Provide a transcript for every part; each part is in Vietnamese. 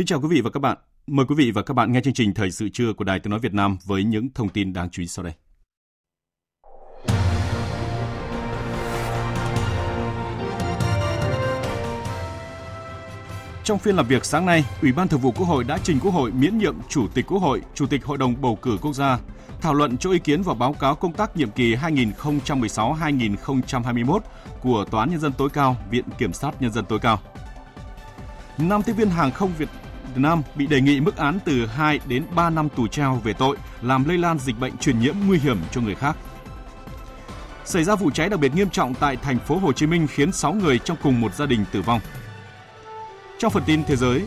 Kính chào quý vị và các bạn. Mời quý vị và các bạn nghe chương trình Thời sự trưa của Đài Tiếng Nói Việt Nam với những thông tin đáng chú ý sau đây. Trong phiên làm việc sáng nay, Ủy ban Thường vụ Quốc hội đã trình Quốc hội miễn nhiệm Chủ tịch Quốc hội, Chủ tịch Hội đồng bầu cử quốc gia, thảo luận cho ý kiến vào báo cáo công tác nhiệm kỳ 2016-2021 của Tòa án Nhân dân tối cao, Viện Kiểm sát Nhân dân tối cao. Năm tiếp viên hàng không Việt Nam bị đề nghị mức án từ 2 đến 3 năm tù treo về tội làm lây lan dịch bệnh truyền nhiễm nguy hiểm cho người khác. Xảy ra vụ cháy đặc biệt nghiêm trọng tại thành phố Hồ Chí Minh khiến 6 người trong cùng một gia đình tử vong. Trong phần tin thế giới,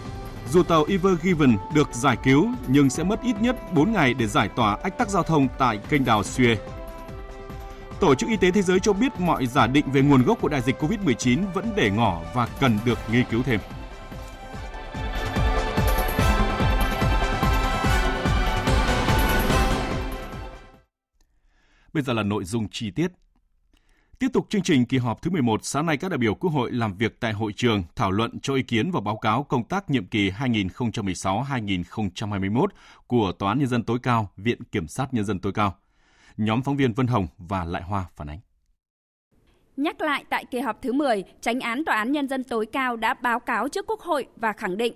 dù tàu Ever Given được giải cứu nhưng sẽ mất ít nhất 4 ngày để giải tỏa ách tắc giao thông tại kênh đào Suez. Tổ chức Y tế Thế giới cho biết mọi giả định về nguồn gốc của đại dịch COVID-19 vẫn để ngỏ và cần được nghiên cứu thêm. Bây giờ là nội dung chi tiết. Tiếp tục chương trình kỳ họp thứ 11, sáng nay các đại biểu Quốc hội làm việc tại hội trường thảo luận cho ý kiến vào báo cáo công tác nhiệm kỳ 2016-2021 của Tòa án Nhân dân tối cao, Viện Kiểm sát Nhân dân tối cao. Nhóm phóng viên Vân Hồng và Lại Hoa phản ánh. Nhắc lại tại kỳ họp thứ 10, Tránh án Tòa án Nhân dân tối cao đã báo cáo trước Quốc hội và khẳng định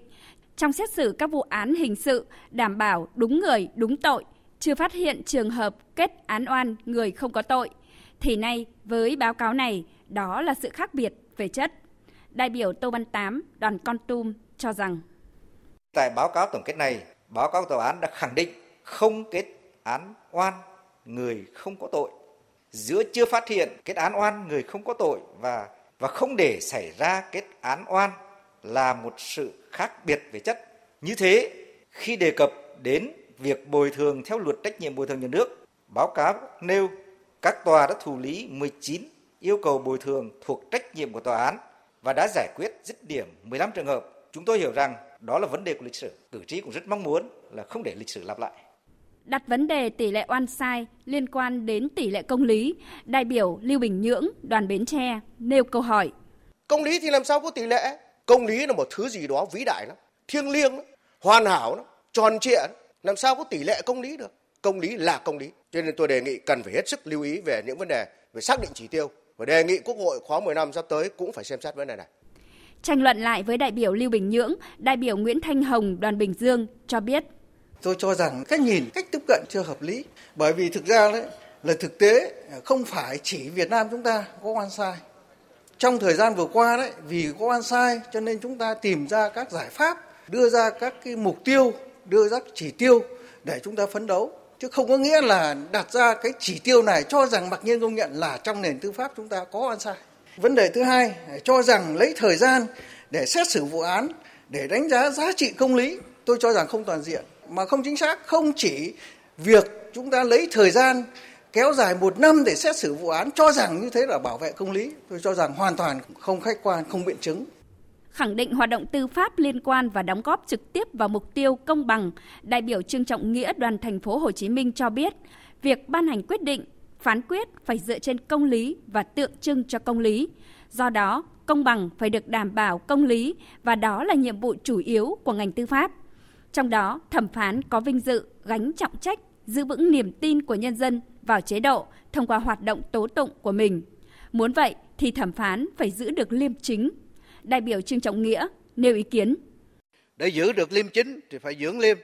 trong xét xử các vụ án hình sự đảm bảo đúng người, đúng tội, chưa phát hiện trường hợp kết án oan người không có tội, thì nay với báo cáo này đó là sự khác biệt về chất. Đại biểu Tô Văn Tám, đoàn Con Tum cho rằng Tại báo cáo tổng kết này, báo cáo tòa án đã khẳng định không kết án oan người không có tội. Giữa chưa phát hiện kết án oan người không có tội và và không để xảy ra kết án oan là một sự khác biệt về chất. Như thế, khi đề cập đến việc bồi thường theo luật trách nhiệm bồi thường nhà nước, báo cáo nêu các tòa đã thủ lý 19 yêu cầu bồi thường thuộc trách nhiệm của tòa án và đã giải quyết dứt điểm 15 trường hợp. Chúng tôi hiểu rằng đó là vấn đề của lịch sử. Cử tri cũng rất mong muốn là không để lịch sử lặp lại. Đặt vấn đề tỷ lệ oan sai liên quan đến tỷ lệ công lý, đại biểu Lưu Bình Nhưỡng, đoàn Bến Tre nêu câu hỏi. Công lý thì làm sao có tỷ lệ? Công lý là một thứ gì đó vĩ đại lắm, thiêng liêng lắm, hoàn hảo lắm, tròn trịa lắm làm sao có tỷ lệ công lý được? Công lý là công lý. Cho nên tôi đề nghị cần phải hết sức lưu ý về những vấn đề về xác định chỉ tiêu. Và đề nghị quốc hội khóa 10 năm sắp tới cũng phải xem xét vấn đề này. Tranh luận lại với đại biểu Lưu Bình Nhưỡng đại biểu Nguyễn Thanh Hồng đoàn Bình Dương cho biết. Tôi cho rằng cách nhìn cách tiếp cận chưa hợp lý. Bởi vì thực ra đấy là thực tế không phải chỉ Việt Nam chúng ta có oan sai. Trong thời gian vừa qua đấy vì có oan sai cho nên chúng ta tìm ra các giải pháp đưa ra các cái mục tiêu đưa ra chỉ tiêu để chúng ta phấn đấu. Chứ không có nghĩa là đặt ra cái chỉ tiêu này cho rằng mặc nhiên công nhận là trong nền tư pháp chúng ta có ăn sai. Vấn đề thứ hai, cho rằng lấy thời gian để xét xử vụ án, để đánh giá giá trị công lý, tôi cho rằng không toàn diện. Mà không chính xác, không chỉ việc chúng ta lấy thời gian kéo dài một năm để xét xử vụ án, cho rằng như thế là bảo vệ công lý. Tôi cho rằng hoàn toàn không khách quan, không biện chứng khẳng định hoạt động tư pháp liên quan và đóng góp trực tiếp vào mục tiêu công bằng, đại biểu Trương Trọng Nghĩa đoàn thành phố Hồ Chí Minh cho biết, việc ban hành quyết định, phán quyết phải dựa trên công lý và tượng trưng cho công lý. Do đó, công bằng phải được đảm bảo công lý và đó là nhiệm vụ chủ yếu của ngành tư pháp. Trong đó, thẩm phán có vinh dự gánh trọng trách giữ vững niềm tin của nhân dân vào chế độ thông qua hoạt động tố tụng của mình. Muốn vậy thì thẩm phán phải giữ được liêm chính, đại biểu Trương Trọng Nghĩa nêu ý kiến. Để giữ được liêm chính thì phải dưỡng liêm.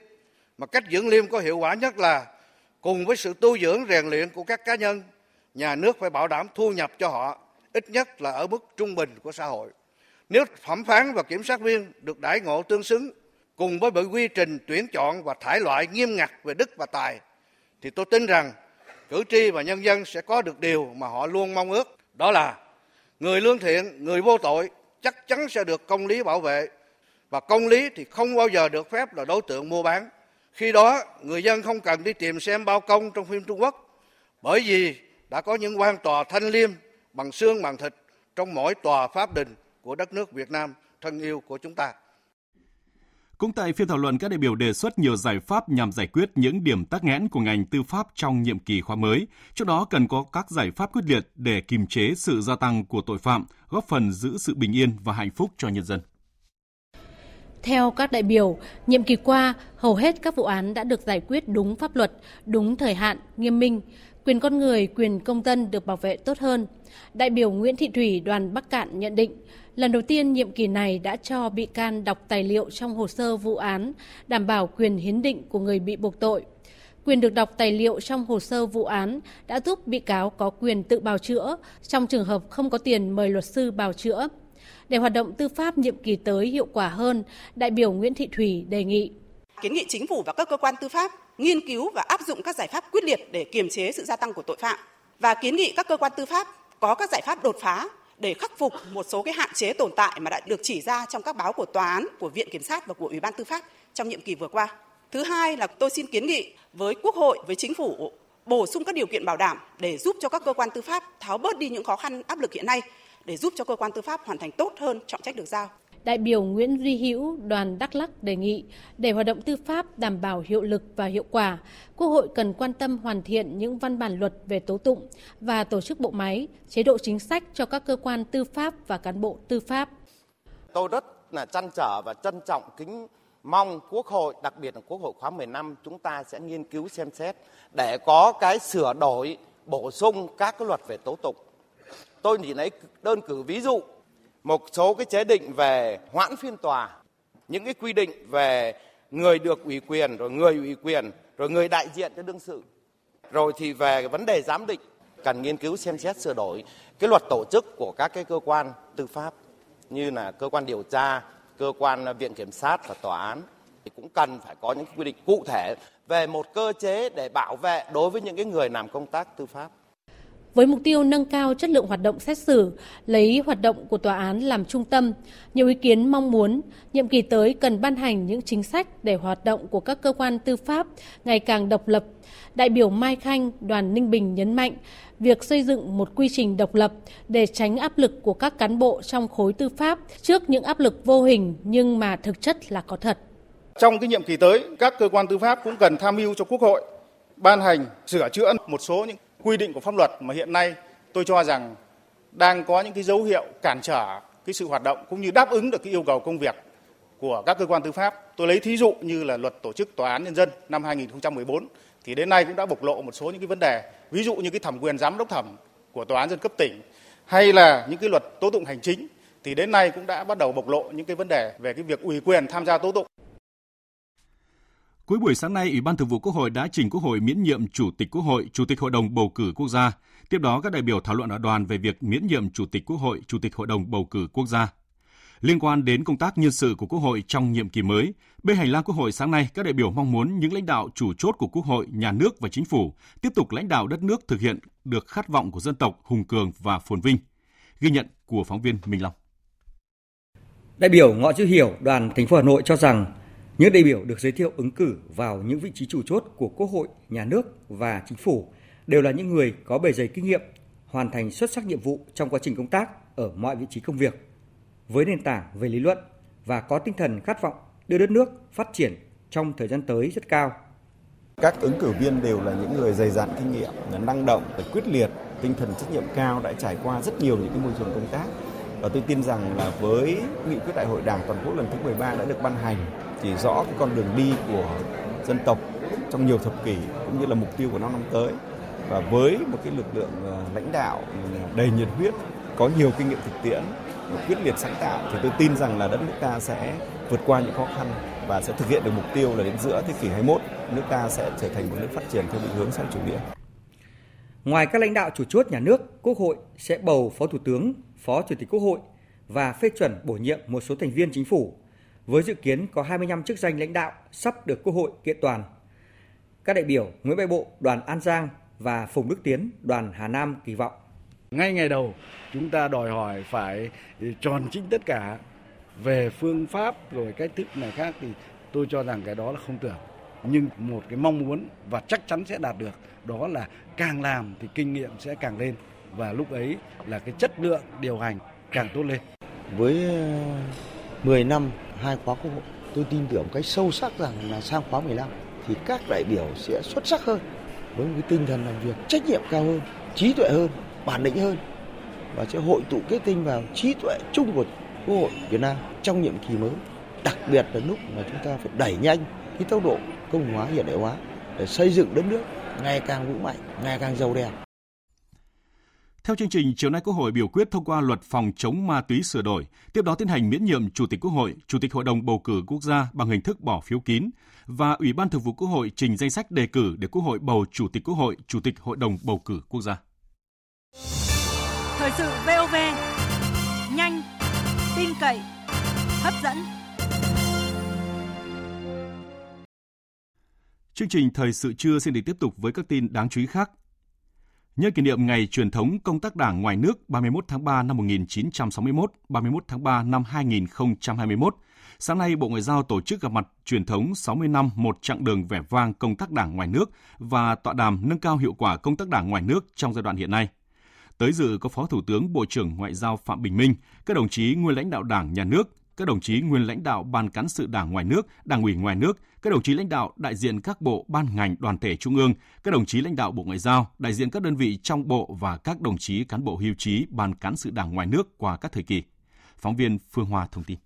Mà cách dưỡng liêm có hiệu quả nhất là cùng với sự tu dưỡng rèn luyện của các cá nhân, nhà nước phải bảo đảm thu nhập cho họ, ít nhất là ở mức trung bình của xã hội. Nếu thẩm phán và kiểm sát viên được đãi ngộ tương xứng cùng với bởi quy trình tuyển chọn và thải loại nghiêm ngặt về đức và tài thì tôi tin rằng cử tri và nhân dân sẽ có được điều mà họ luôn mong ước đó là người lương thiện người vô tội chắc chắn sẽ được công lý bảo vệ và công lý thì không bao giờ được phép là đối tượng mua bán khi đó, người dân không cần đi tìm xem bao công trong phim trung quốc, bởi vì đã có những quan tòa thanh liêm bằng xương bằng thịt trong mỗi tòa pháp đình của đất nước Việt Nam thân yêu của chúng ta. Cũng tại phiên thảo luận, các đại biểu đề xuất nhiều giải pháp nhằm giải quyết những điểm tắc nghẽn của ngành tư pháp trong nhiệm kỳ khóa mới. trong đó cần có các giải pháp quyết liệt để kiềm chế sự gia tăng của tội phạm, góp phần giữ sự bình yên và hạnh phúc cho nhân dân. Theo các đại biểu, nhiệm kỳ qua, hầu hết các vụ án đã được giải quyết đúng pháp luật, đúng thời hạn, nghiêm minh, quyền con người, quyền công dân được bảo vệ tốt hơn. Đại biểu Nguyễn Thị Thủy đoàn Bắc Cạn nhận định, lần đầu tiên nhiệm kỳ này đã cho bị can đọc tài liệu trong hồ sơ vụ án, đảm bảo quyền hiến định của người bị buộc tội. Quyền được đọc tài liệu trong hồ sơ vụ án đã giúp bị cáo có quyền tự bào chữa trong trường hợp không có tiền mời luật sư bào chữa. Để hoạt động tư pháp nhiệm kỳ tới hiệu quả hơn, đại biểu Nguyễn Thị Thủy đề nghị kiến nghị chính phủ và các cơ quan tư pháp nghiên cứu và áp dụng các giải pháp quyết liệt để kiềm chế sự gia tăng của tội phạm và kiến nghị các cơ quan tư pháp có các giải pháp đột phá để khắc phục một số cái hạn chế tồn tại mà đã được chỉ ra trong các báo của tòa án, của Viện Kiểm sát và của Ủy ban Tư pháp trong nhiệm kỳ vừa qua. Thứ hai là tôi xin kiến nghị với Quốc hội, với Chính phủ bổ sung các điều kiện bảo đảm để giúp cho các cơ quan tư pháp tháo bớt đi những khó khăn áp lực hiện nay để giúp cho cơ quan tư pháp hoàn thành tốt hơn trọng trách được giao. Đại biểu Nguyễn Duy Hữu, đoàn Đắk Lắk đề nghị để hoạt động tư pháp đảm bảo hiệu lực và hiệu quả, Quốc hội cần quan tâm hoàn thiện những văn bản luật về tố tụng và tổ chức bộ máy, chế độ chính sách cho các cơ quan tư pháp và cán bộ tư pháp. Tôi rất là trăn trở và trân trọng kính mong Quốc hội, đặc biệt là Quốc hội khóa 15 chúng ta sẽ nghiên cứu xem xét để có cái sửa đổi, bổ sung các cái luật về tố tụng. Tôi chỉ lấy đơn cử ví dụ một số cái chế định về hoãn phiên tòa, những cái quy định về người được ủy quyền rồi người ủy quyền rồi người đại diện cho đương sự. Rồi thì về cái vấn đề giám định cần nghiên cứu xem xét sửa đổi cái luật tổ chức của các cái cơ quan tư pháp như là cơ quan điều tra, cơ quan viện kiểm sát và tòa án thì cũng cần phải có những quy định cụ thể về một cơ chế để bảo vệ đối với những cái người làm công tác tư pháp. Với mục tiêu nâng cao chất lượng hoạt động xét xử, lấy hoạt động của tòa án làm trung tâm, nhiều ý kiến mong muốn nhiệm kỳ tới cần ban hành những chính sách để hoạt động của các cơ quan tư pháp ngày càng độc lập. Đại biểu Mai Khanh, đoàn Ninh Bình nhấn mạnh, việc xây dựng một quy trình độc lập để tránh áp lực của các cán bộ trong khối tư pháp trước những áp lực vô hình nhưng mà thực chất là có thật. Trong cái nhiệm kỳ tới, các cơ quan tư pháp cũng cần tham mưu cho Quốc hội ban hành, sửa chữa một số những quy định của pháp luật mà hiện nay tôi cho rằng đang có những cái dấu hiệu cản trở cái sự hoạt động cũng như đáp ứng được cái yêu cầu công việc của các cơ quan tư pháp. Tôi lấy thí dụ như là luật tổ chức tòa án nhân dân năm 2014 thì đến nay cũng đã bộc lộ một số những cái vấn đề, ví dụ như cái thẩm quyền giám đốc thẩm của tòa án dân cấp tỉnh hay là những cái luật tố tụng hành chính thì đến nay cũng đã bắt đầu bộc lộ những cái vấn đề về cái việc ủy quyền tham gia tố tụng. Cuối buổi sáng nay, Ủy ban Thường vụ Quốc hội đã trình Quốc hội miễn nhiệm Chủ tịch Quốc hội, Chủ tịch Hội đồng bầu cử quốc gia. Tiếp đó, các đại biểu thảo luận ở đoàn về việc miễn nhiệm Chủ tịch Quốc hội, Chủ tịch Hội đồng bầu cử quốc gia. Liên quan đến công tác nhân sự của Quốc hội trong nhiệm kỳ mới, bên hành lang Quốc hội sáng nay, các đại biểu mong muốn những lãnh đạo chủ chốt của Quốc hội, nhà nước và chính phủ tiếp tục lãnh đạo đất nước thực hiện được khát vọng của dân tộc hùng cường và phồn vinh. Ghi nhận của phóng viên Minh Long. Đại biểu Ngọ Chữ Hiểu, đoàn thành phố Hà Nội cho rằng những đại biểu được giới thiệu ứng cử vào những vị trí chủ chốt của Quốc hội, nhà nước và chính phủ đều là những người có bề dày kinh nghiệm, hoàn thành xuất sắc nhiệm vụ trong quá trình công tác ở mọi vị trí công việc, với nền tảng về lý luận và có tinh thần khát vọng đưa đất nước phát triển trong thời gian tới rất cao. Các ứng cử viên đều là những người dày dặn kinh nghiệm, năng động, quyết liệt, tinh thần trách nhiệm cao đã trải qua rất nhiều những cái môi trường công tác và tôi tin rằng là với nghị quyết đại hội đảng toàn quốc lần thứ 13 đã được ban hành chỉ rõ cái con đường đi của dân tộc trong nhiều thập kỷ cũng như là mục tiêu của năm năm tới và với một cái lực lượng ờ, lãnh đạo ừ, đầy nhiệt huyết có nhiều kinh nghiệm thực tiễn quyết liệt sáng tạo thì tôi tin rằng là đất nước ta sẽ vượt qua những khó khăn và sẽ thực hiện được mục tiêu là đến giữa thế kỷ 21 nước ta sẽ trở thành một nước phát triển theo định hướng xã chủ nghĩa. Ngoài các lãnh đạo chủ chốt nhà nước, Quốc hội sẽ bầu Phó Thủ tướng, Phó Chủ tịch Quốc hội và phê chuẩn bổ nhiệm một số thành viên chính phủ, với dự kiến có 25 chức danh lãnh đạo sắp được Quốc hội kiện toàn. Các đại biểu Nguyễn Bệ Bộ, đoàn An Giang và Phùng Đức Tiến, đoàn Hà Nam kỳ vọng. Ngay ngày đầu, chúng ta đòi hỏi phải tròn chính tất cả về phương pháp rồi cách thức này khác thì tôi cho rằng cái đó là không tưởng nhưng một cái mong muốn và chắc chắn sẽ đạt được đó là càng làm thì kinh nghiệm sẽ càng lên và lúc ấy là cái chất lượng điều hành càng tốt lên. Với ờ, 10 năm hai khóa quốc hội, tôi tin tưởng cái sâu sắc rằng là sang khóa 15 thì các đại biểu sẽ xuất sắc hơn với một cái tinh thần làm việc trách nhiệm cao hơn, trí tuệ hơn, bản lĩnh hơn và sẽ hội tụ kết tinh vào trí tuệ chung của Quốc hội Việt Nam trong nhiệm kỳ mới. Đặc biệt là lúc mà chúng ta phải đẩy nhanh cái tốc độ công hóa hiện đại hóa để xây dựng đất nước ngày càng vững mạnh, ngày càng giàu đẹp. Theo chương trình, chiều nay Quốc hội biểu quyết thông qua luật phòng chống ma túy sửa đổi, tiếp đó tiến hành miễn nhiệm Chủ tịch Quốc hội, Chủ tịch Hội đồng bầu cử quốc gia bằng hình thức bỏ phiếu kín và Ủy ban Thường vụ Quốc hội trình danh sách đề cử để Quốc hội bầu Chủ tịch Quốc hội, Chủ tịch Hội đồng bầu cử quốc gia. Thời sự VOV, nhanh, tin cậy, hấp dẫn. Chương trình Thời sự trưa xin được tiếp tục với các tin đáng chú ý khác. Nhân kỷ niệm ngày truyền thống công tác đảng ngoài nước 31 tháng 3 năm 1961, 31 tháng 3 năm 2021, sáng nay Bộ Ngoại giao tổ chức gặp mặt truyền thống 60 năm một chặng đường vẻ vang công tác đảng ngoài nước và tọa đàm nâng cao hiệu quả công tác đảng ngoài nước trong giai đoạn hiện nay. Tới dự có Phó Thủ tướng Bộ trưởng Ngoại giao Phạm Bình Minh, các đồng chí nguyên lãnh đạo Đảng, Nhà nước, các đồng chí nguyên lãnh đạo Ban cán sự Đảng ngoài nước, Đảng ủy ngoài nước, các đồng chí lãnh đạo đại diện các bộ, ban ngành, đoàn thể trung ương, các đồng chí lãnh đạo Bộ Ngoại giao, đại diện các đơn vị trong bộ và các đồng chí cán bộ hưu trí Ban cán sự Đảng ngoài nước qua các thời kỳ. Phóng viên Phương Hoa thông tin.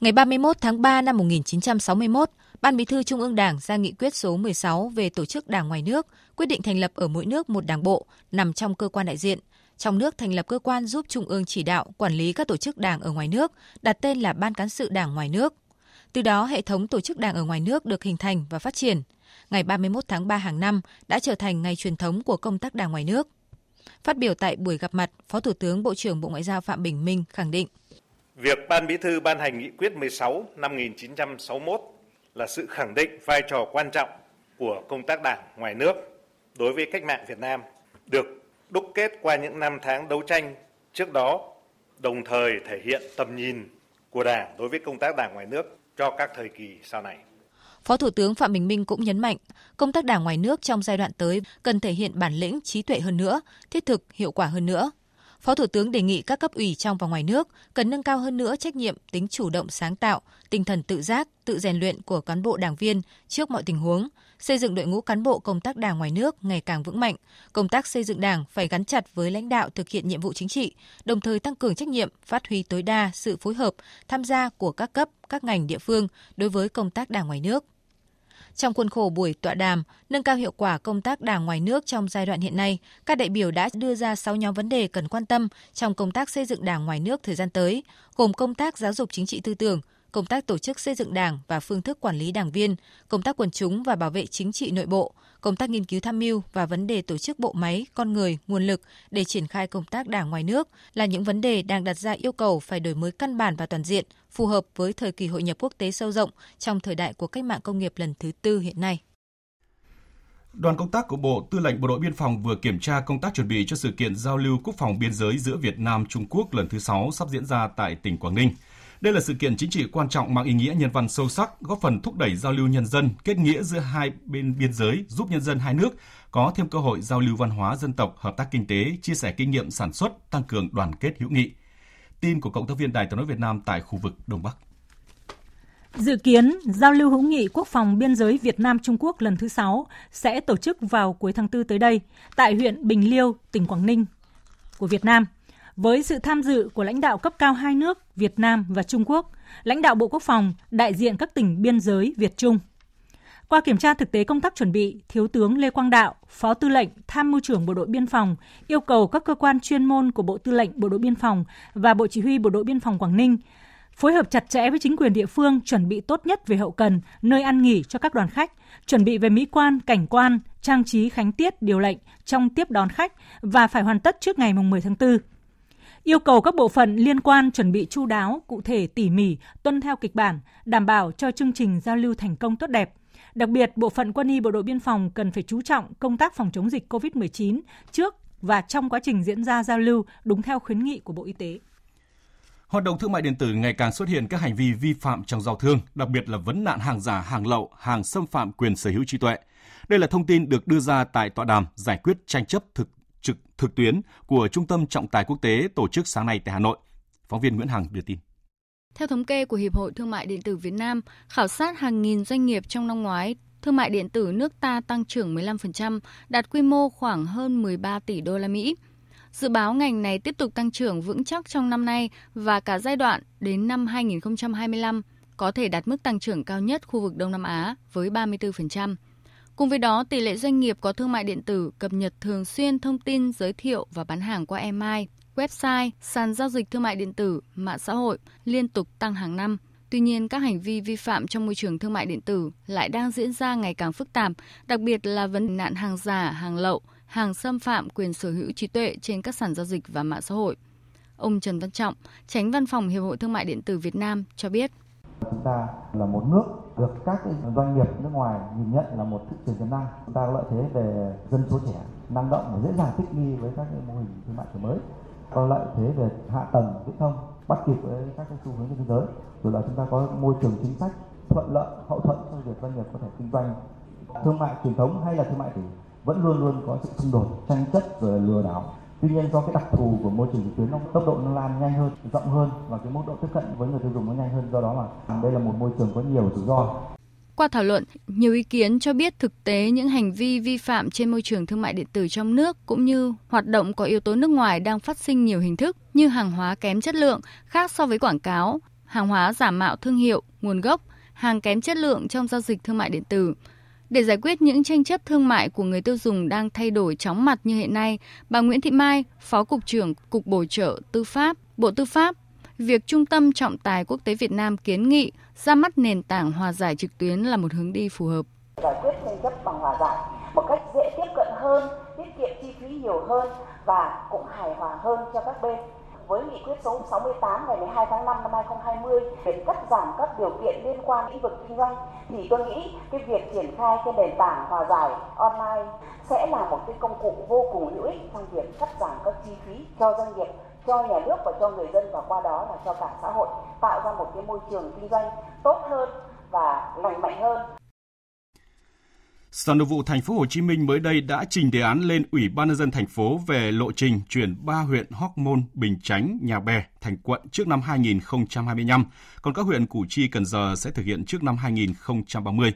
Ngày 31 tháng 3 năm 1961, Ban Bí thư Trung ương Đảng ra nghị quyết số 16 về tổ chức đảng ngoài nước, quyết định thành lập ở mỗi nước một đảng bộ nằm trong cơ quan đại diện. Trong nước thành lập cơ quan giúp Trung ương chỉ đạo, quản lý các tổ chức đảng ở ngoài nước, đặt tên là Ban cán sự Đảng ngoài nước. Từ đó, hệ thống tổ chức đảng ở ngoài nước được hình thành và phát triển. Ngày 31 tháng 3 hàng năm đã trở thành ngày truyền thống của công tác đảng ngoài nước. Phát biểu tại buổi gặp mặt, Phó Thủ tướng Bộ trưởng Bộ Ngoại giao Phạm Bình Minh khẳng định Việc Ban Bí thư ban hành nghị quyết 16 năm 1961 là sự khẳng định vai trò quan trọng của công tác đảng ngoài nước đối với cách mạng Việt Nam, được đúc kết qua những năm tháng đấu tranh trước đó, đồng thời thể hiện tầm nhìn của Đảng đối với công tác đảng ngoài nước cho các thời kỳ sau này. Phó Thủ tướng Phạm Bình Minh cũng nhấn mạnh, công tác đảng ngoài nước trong giai đoạn tới cần thể hiện bản lĩnh, trí tuệ hơn nữa, thiết thực, hiệu quả hơn nữa. Phó Thủ tướng đề nghị các cấp ủy trong và ngoài nước cần nâng cao hơn nữa trách nhiệm, tính chủ động sáng tạo, tinh thần tự giác, tự rèn luyện của cán bộ đảng viên trước mọi tình huống, xây dựng đội ngũ cán bộ công tác đảng ngoài nước ngày càng vững mạnh. Công tác xây dựng đảng phải gắn chặt với lãnh đạo thực hiện nhiệm vụ chính trị, đồng thời tăng cường trách nhiệm, phát huy tối đa sự phối hợp, tham gia của các cấp, các ngành địa phương đối với công tác đảng ngoài nước. Trong khuôn khổ buổi tọa đàm nâng cao hiệu quả công tác đảng ngoài nước trong giai đoạn hiện nay, các đại biểu đã đưa ra 6 nhóm vấn đề cần quan tâm trong công tác xây dựng đảng ngoài nước thời gian tới, gồm công tác giáo dục chính trị tư tưởng, công tác tổ chức xây dựng đảng và phương thức quản lý đảng viên, công tác quần chúng và bảo vệ chính trị nội bộ, công tác nghiên cứu tham mưu và vấn đề tổ chức bộ máy, con người, nguồn lực để triển khai công tác đảng ngoài nước là những vấn đề đang đặt ra yêu cầu phải đổi mới căn bản và toàn diện, phù hợp với thời kỳ hội nhập quốc tế sâu rộng trong thời đại của cách mạng công nghiệp lần thứ tư hiện nay. Đoàn công tác của Bộ Tư lệnh Bộ đội Biên phòng vừa kiểm tra công tác chuẩn bị cho sự kiện giao lưu quốc phòng biên giới giữa Việt Nam Trung Quốc lần thứ 6 sắp diễn ra tại tỉnh Quảng Ninh. Đây là sự kiện chính trị quan trọng mang ý nghĩa nhân văn sâu sắc, góp phần thúc đẩy giao lưu nhân dân, kết nghĩa giữa hai bên biên giới, giúp nhân dân hai nước có thêm cơ hội giao lưu văn hóa dân tộc, hợp tác kinh tế, chia sẻ kinh nghiệm sản xuất, tăng cường đoàn kết hữu nghị. Tin của cộng tác viên Đài tiếng nói Việt Nam tại khu vực Đông Bắc. Dự kiến, giao lưu hữu nghị quốc phòng biên giới Việt Nam Trung Quốc lần thứ 6 sẽ tổ chức vào cuối tháng 4 tới đây tại huyện Bình Liêu, tỉnh Quảng Ninh của Việt Nam – với sự tham dự của lãnh đạo cấp cao hai nước Việt Nam và Trung Quốc, lãnh đạo Bộ Quốc phòng, đại diện các tỉnh biên giới Việt Trung. Qua kiểm tra thực tế công tác chuẩn bị, Thiếu tướng Lê Quang Đạo, Phó Tư lệnh Tham mưu trưởng Bộ đội Biên phòng yêu cầu các cơ quan chuyên môn của Bộ Tư lệnh Bộ đội Biên phòng và Bộ Chỉ huy Bộ đội Biên phòng Quảng Ninh phối hợp chặt chẽ với chính quyền địa phương chuẩn bị tốt nhất về hậu cần, nơi ăn nghỉ cho các đoàn khách, chuẩn bị về mỹ quan, cảnh quan, trang trí khánh tiết điều lệnh trong tiếp đón khách và phải hoàn tất trước ngày 10 tháng 4 yêu cầu các bộ phận liên quan chuẩn bị chu đáo, cụ thể tỉ mỉ, tuân theo kịch bản, đảm bảo cho chương trình giao lưu thành công tốt đẹp. Đặc biệt, bộ phận quân y bộ đội biên phòng cần phải chú trọng công tác phòng chống dịch COVID-19 trước và trong quá trình diễn ra giao lưu đúng theo khuyến nghị của Bộ Y tế. Hoạt động thương mại điện tử ngày càng xuất hiện các hành vi vi phạm trong giao thương, đặc biệt là vấn nạn hàng giả, hàng lậu, hàng xâm phạm quyền sở hữu trí tuệ. Đây là thông tin được đưa ra tại tọa đàm giải quyết tranh chấp thực trực thực tuyến của Trung tâm Trọng tài Quốc tế tổ chức sáng nay tại Hà Nội. Phóng viên Nguyễn Hằng đưa tin. Theo thống kê của Hiệp hội Thương mại điện tử Việt Nam, khảo sát hàng nghìn doanh nghiệp trong năm ngoái, thương mại điện tử nước ta tăng trưởng 15%, đạt quy mô khoảng hơn 13 tỷ đô la Mỹ. Dự báo ngành này tiếp tục tăng trưởng vững chắc trong năm nay và cả giai đoạn đến năm 2025 có thể đạt mức tăng trưởng cao nhất khu vực Đông Nam Á với 34%. Cùng với đó, tỷ lệ doanh nghiệp có thương mại điện tử cập nhật thường xuyên thông tin giới thiệu và bán hàng qua email, website, sàn giao dịch thương mại điện tử, mạng xã hội liên tục tăng hàng năm. Tuy nhiên, các hành vi vi phạm trong môi trường thương mại điện tử lại đang diễn ra ngày càng phức tạp, đặc biệt là vấn nạn hàng giả, hàng lậu, hàng xâm phạm quyền sở hữu trí tuệ trên các sàn giao dịch và mạng xã hội. Ông Trần Văn Trọng, tránh văn phòng Hiệp hội Thương mại điện tử Việt Nam cho biết. Chúng ta là một nước được các doanh nghiệp nước ngoài nhìn nhận là một thị trường tiềm năng. Chúng ta có lợi thế về dân số trẻ, năng động và dễ dàng thích nghi với các mô hình thương mại mới. Có lợi thế về hạ tầng viễn thông bắt kịp với các cái xu hướng trên thế giới. Rồi là chúng ta có môi trường chính sách thuận lợi hậu thuẫn cho việc doanh nghiệp có thể kinh doanh thương mại truyền thống hay là thương mại thì vẫn luôn luôn có sự xung đột tranh chấp rồi lừa đảo tuy nhiên do cái đặc thù của môi trường trực tuyến nó tốc độ nó lan nhanh hơn rộng hơn và cái mức độ tiếp cận với người tiêu dùng nó nhanh hơn do đó là đây là một môi trường có nhiều rủi ro. Qua thảo luận, nhiều ý kiến cho biết thực tế những hành vi vi phạm trên môi trường thương mại điện tử trong nước cũng như hoạt động có yếu tố nước ngoài đang phát sinh nhiều hình thức như hàng hóa kém chất lượng khác so với quảng cáo, hàng hóa giả mạo thương hiệu, nguồn gốc, hàng kém chất lượng trong giao dịch thương mại điện tử, để giải quyết những tranh chấp thương mại của người tiêu dùng đang thay đổi chóng mặt như hiện nay, bà Nguyễn Thị Mai, Phó Cục trưởng Cục Bổ trợ Tư pháp, Bộ Tư pháp, việc Trung tâm Trọng tài Quốc tế Việt Nam kiến nghị ra mắt nền tảng hòa giải trực tuyến là một hướng đi phù hợp. Giải quyết tranh chấp bằng hòa giải một cách dễ tiếp cận hơn, tiết kiệm chi phí nhiều hơn và cũng hài hòa hơn cho các bên với nghị quyết số 68 ngày 12 tháng 5 năm 2020 về cắt giảm các điều kiện liên quan lĩnh vực kinh doanh, thì tôi nghĩ cái việc triển khai trên nền tảng hòa giải online sẽ là một cái công cụ vô cùng hữu ích trong việc cắt giảm các chi phí cho doanh nghiệp, cho nhà nước và cho người dân, và qua đó là cho cả xã hội, tạo ra một cái môi trường kinh doanh tốt hơn và lành mạnh hơn. Sở Nội vụ Thành phố Hồ Chí Minh mới đây đã trình đề án lên Ủy ban nhân dân thành phố về lộ trình chuyển ba huyện Hóc Môn, Bình Chánh, Nhà Bè thành quận trước năm 2025, còn các huyện Củ Chi, Cần Giờ sẽ thực hiện trước năm 2030.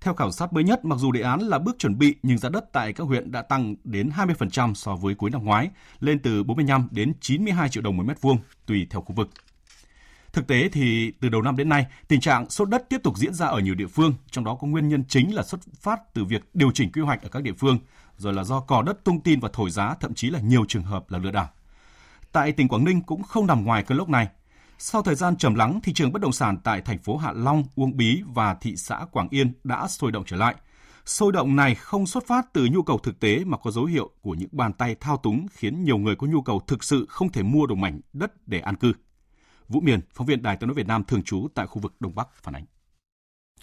Theo khảo sát mới nhất, mặc dù đề án là bước chuẩn bị nhưng giá đất tại các huyện đã tăng đến 20% so với cuối năm ngoái, lên từ 45 đến 92 triệu đồng một mét vuông tùy theo khu vực. Thực tế thì từ đầu năm đến nay, tình trạng sốt đất tiếp tục diễn ra ở nhiều địa phương, trong đó có nguyên nhân chính là xuất phát từ việc điều chỉnh quy hoạch ở các địa phương, rồi là do cò đất tung tin và thổi giá, thậm chí là nhiều trường hợp là lừa đảo. Tại tỉnh Quảng Ninh cũng không nằm ngoài cơn lốc này. Sau thời gian trầm lắng, thị trường bất động sản tại thành phố Hạ Long, Uông Bí và thị xã Quảng Yên đã sôi động trở lại. Sôi động này không xuất phát từ nhu cầu thực tế mà có dấu hiệu của những bàn tay thao túng khiến nhiều người có nhu cầu thực sự không thể mua được mảnh đất để an cư. Vũ Miền, phóng viên Đài tiếng nói Việt Nam thường trú tại khu vực Đông Bắc phản ánh.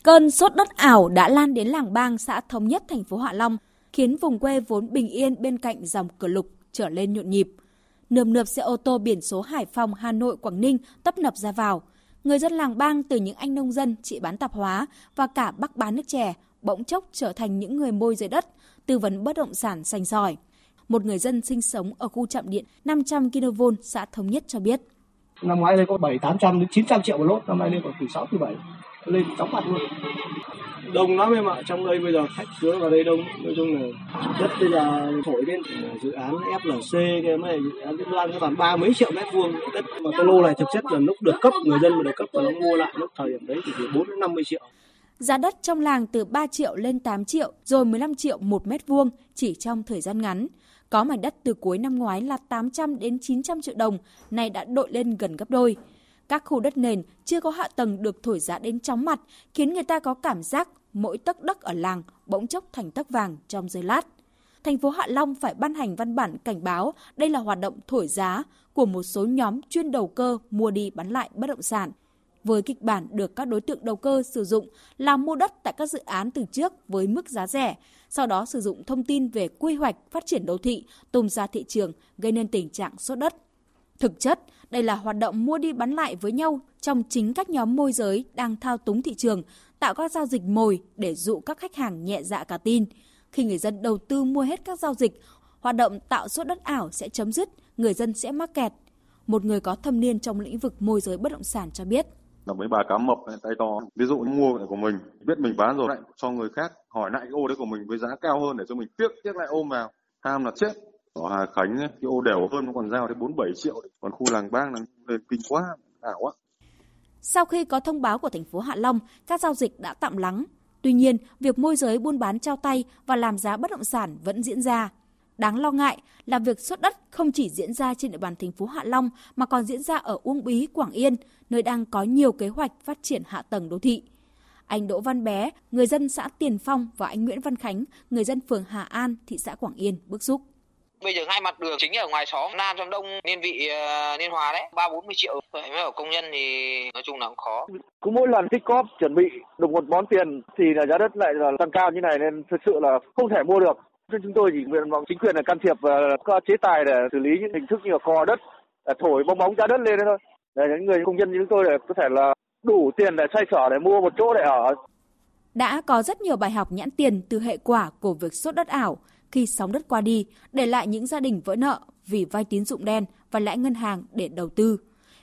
Cơn sốt đất ảo đã lan đến làng Bang, xã Thống Nhất, thành phố Hạ Long, khiến vùng quê vốn bình yên bên cạnh dòng cửa lục trở lên nhộn nhịp. Nườm nượp xe ô tô biển số Hải Phòng, Hà Nội, Quảng Ninh tấp nập ra vào. Người dân làng Bang từ những anh nông dân, chị bán tạp hóa và cả bác bán nước chè bỗng chốc trở thành những người môi giới đất, tư vấn bất động sản sành sỏi. Một người dân sinh sống ở khu trạm điện 500 kV xã Thống Nhất cho biết năm ngoái đây có bảy tám trăm đến chín trăm triệu một lốt năm nay lên còn từ sáu từ bảy. Lên chóng mặt luôn. Đông lắm em ạ trong đây bây giờ khách xuống vào đây đông. Nói chung là đất bây giờ thổi lên dự án FLC cái này dự án Liên Loan khoảng ba mấy triệu mét vuông. Đất mà cái lô này thực chất là lúc được cấp người dân mà được cấp và nó mua lại lúc thời điểm đấy thì từ 4 đến 50 triệu. Giá đất trong làng từ 3 triệu lên 8 triệu rồi 15 triệu một mét vuông chỉ trong thời gian ngắn. Có mảnh đất từ cuối năm ngoái là 800 đến 900 triệu đồng, nay đã đội lên gần gấp đôi. Các khu đất nền chưa có hạ tầng được thổi giá đến chóng mặt, khiến người ta có cảm giác mỗi tấc đất ở làng bỗng chốc thành tấc vàng trong giây lát. Thành phố Hạ Long phải ban hành văn bản cảnh báo đây là hoạt động thổi giá của một số nhóm chuyên đầu cơ mua đi bán lại bất động sản. Với kịch bản được các đối tượng đầu cơ sử dụng là mua đất tại các dự án từ trước với mức giá rẻ, sau đó sử dụng thông tin về quy hoạch phát triển đô thị tung ra thị trường gây nên tình trạng sốt đất. Thực chất, đây là hoạt động mua đi bán lại với nhau trong chính các nhóm môi giới đang thao túng thị trường, tạo các giao dịch mồi để dụ các khách hàng nhẹ dạ cả tin. Khi người dân đầu tư mua hết các giao dịch, hoạt động tạo sốt đất ảo sẽ chấm dứt, người dân sẽ mắc kẹt. Một người có thâm niên trong lĩnh vực môi giới bất động sản cho biết là mấy bà cá mập tay to. Ví dụ mua của mình biết mình bán rồi lại cho người khác hỏi lại cái ô đấy của mình với giá cao hơn để cho mình tiếc tiếc lại ôm vào. Ham là chết. Ở Hà Khánh ấy, cái ô đều hơn nó còn giao đến 47 triệu còn khu làng bang là lên kinh quá ảo quá. Sau khi có thông báo của thành phố Hạ Long, các giao dịch đã tạm lắng. Tuy nhiên, việc môi giới buôn bán trao tay và làm giá bất động sản vẫn diễn ra. Đáng lo ngại là việc xuất đất không chỉ diễn ra trên địa bàn thành phố Hạ Long mà còn diễn ra ở Uông Bí, Quảng Yên, nơi đang có nhiều kế hoạch phát triển hạ tầng đô thị. Anh Đỗ Văn Bé, người dân xã Tiền Phong và anh Nguyễn Văn Khánh, người dân phường Hà An, thị xã Quảng Yên bức xúc. Bây giờ hai mặt đường chính ở ngoài xóm Nam trong Đông Niên Vị uh, Niên Hòa đấy, ba bốn mươi triệu. Vậy mới ở công nhân thì nói chung là cũng khó. Cứ mỗi lần tích cóp chuẩn bị được một món tiền thì là giá đất lại là tăng cao như này nên thực sự là không thể mua được. Chúng tôi chỉ nguyện vọng chính quyền là can thiệp và có chế tài để xử lý những hình thức như là cò đất, à, thổi bong bóng giá đất lên thôi. Để những người công nhân như chúng tôi để có thể là đủ tiền để xoay sở để mua một chỗ để ở. Đã có rất nhiều bài học nhãn tiền từ hệ quả của việc sốt đất ảo khi sóng đất qua đi, để lại những gia đình vỡ nợ vì vay tín dụng đen và lãi ngân hàng để đầu tư.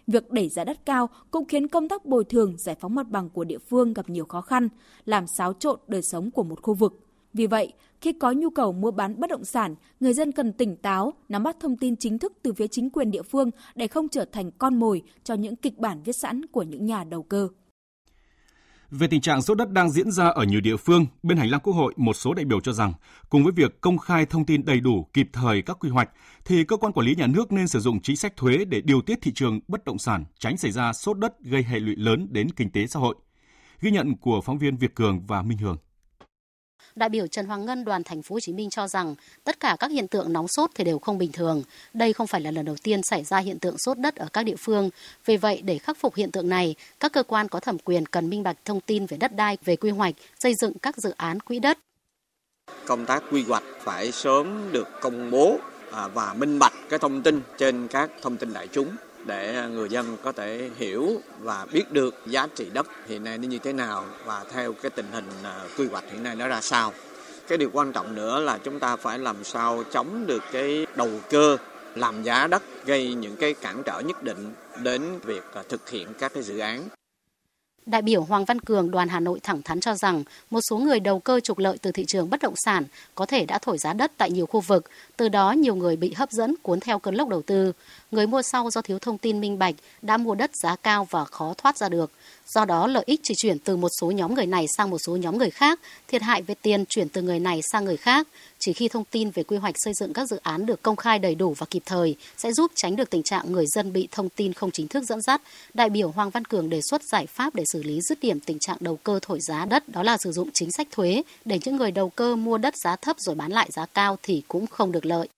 Việc đẩy giá đất cao cũng khiến công tác bồi thường giải phóng mặt bằng của địa phương gặp nhiều khó khăn, làm xáo trộn đời sống của một khu vực. Vì vậy, khi có nhu cầu mua bán bất động sản, người dân cần tỉnh táo, nắm bắt thông tin chính thức từ phía chính quyền địa phương để không trở thành con mồi cho những kịch bản viết sẵn của những nhà đầu cơ. Về tình trạng sốt đất đang diễn ra ở nhiều địa phương, bên hành lang Quốc hội một số đại biểu cho rằng, cùng với việc công khai thông tin đầy đủ kịp thời các quy hoạch, thì cơ quan quản lý nhà nước nên sử dụng chính sách thuế để điều tiết thị trường bất động sản, tránh xảy ra sốt đất gây hệ lụy lớn đến kinh tế xã hội. Ghi nhận của phóng viên Việt Cường và Minh Hường đại biểu Trần Hoàng Ngân đoàn thành phố Hồ Chí Minh cho rằng tất cả các hiện tượng nóng sốt thì đều không bình thường. Đây không phải là lần đầu tiên xảy ra hiện tượng sốt đất ở các địa phương. Vì vậy, để khắc phục hiện tượng này, các cơ quan có thẩm quyền cần minh bạch thông tin về đất đai, về quy hoạch, xây dựng các dự án quỹ đất. Công tác quy hoạch phải sớm được công bố à, và minh bạch cái thông tin trên các thông tin đại chúng để à, người dân có thể hiểu và biết được giá trị đất hiện nay nó như thế nào và theo cái tình hình à, quy hoạch hiện nay nó ra sao. Cái điều quan trọng nữa là chúng ta phải làm sao chống được cái đầu cơ làm giá đất gây những cái cản trở nhất định đến việc à, thực hiện các cái dự án. Đại biểu Hoàng Văn Cường đoàn Hà Nội thẳng thắn cho rằng một số người đầu cơ trục lợi từ thị trường bất động sản có thể đã thổi giá đất tại nhiều khu vực, từ đó nhiều người bị hấp dẫn cuốn theo cơn lốc đầu tư. Người mua sau do thiếu thông tin minh bạch đã mua đất giá cao và khó thoát ra được. Do đó lợi ích chỉ chuyển từ một số nhóm người này sang một số nhóm người khác, thiệt hại về tiền chuyển từ người này sang người khác. Chỉ khi thông tin về quy hoạch xây dựng các dự án được công khai đầy đủ và kịp thời sẽ giúp tránh được tình trạng người dân bị thông tin không chính thức dẫn dắt. Đại biểu Hoàng Văn Cường đề xuất giải pháp để xử lý dứt điểm tình trạng đầu cơ thổi giá đất đó là sử dụng chính sách thuế để những người đầu cơ mua đất giá thấp rồi bán lại giá cao thì cũng không được lợi.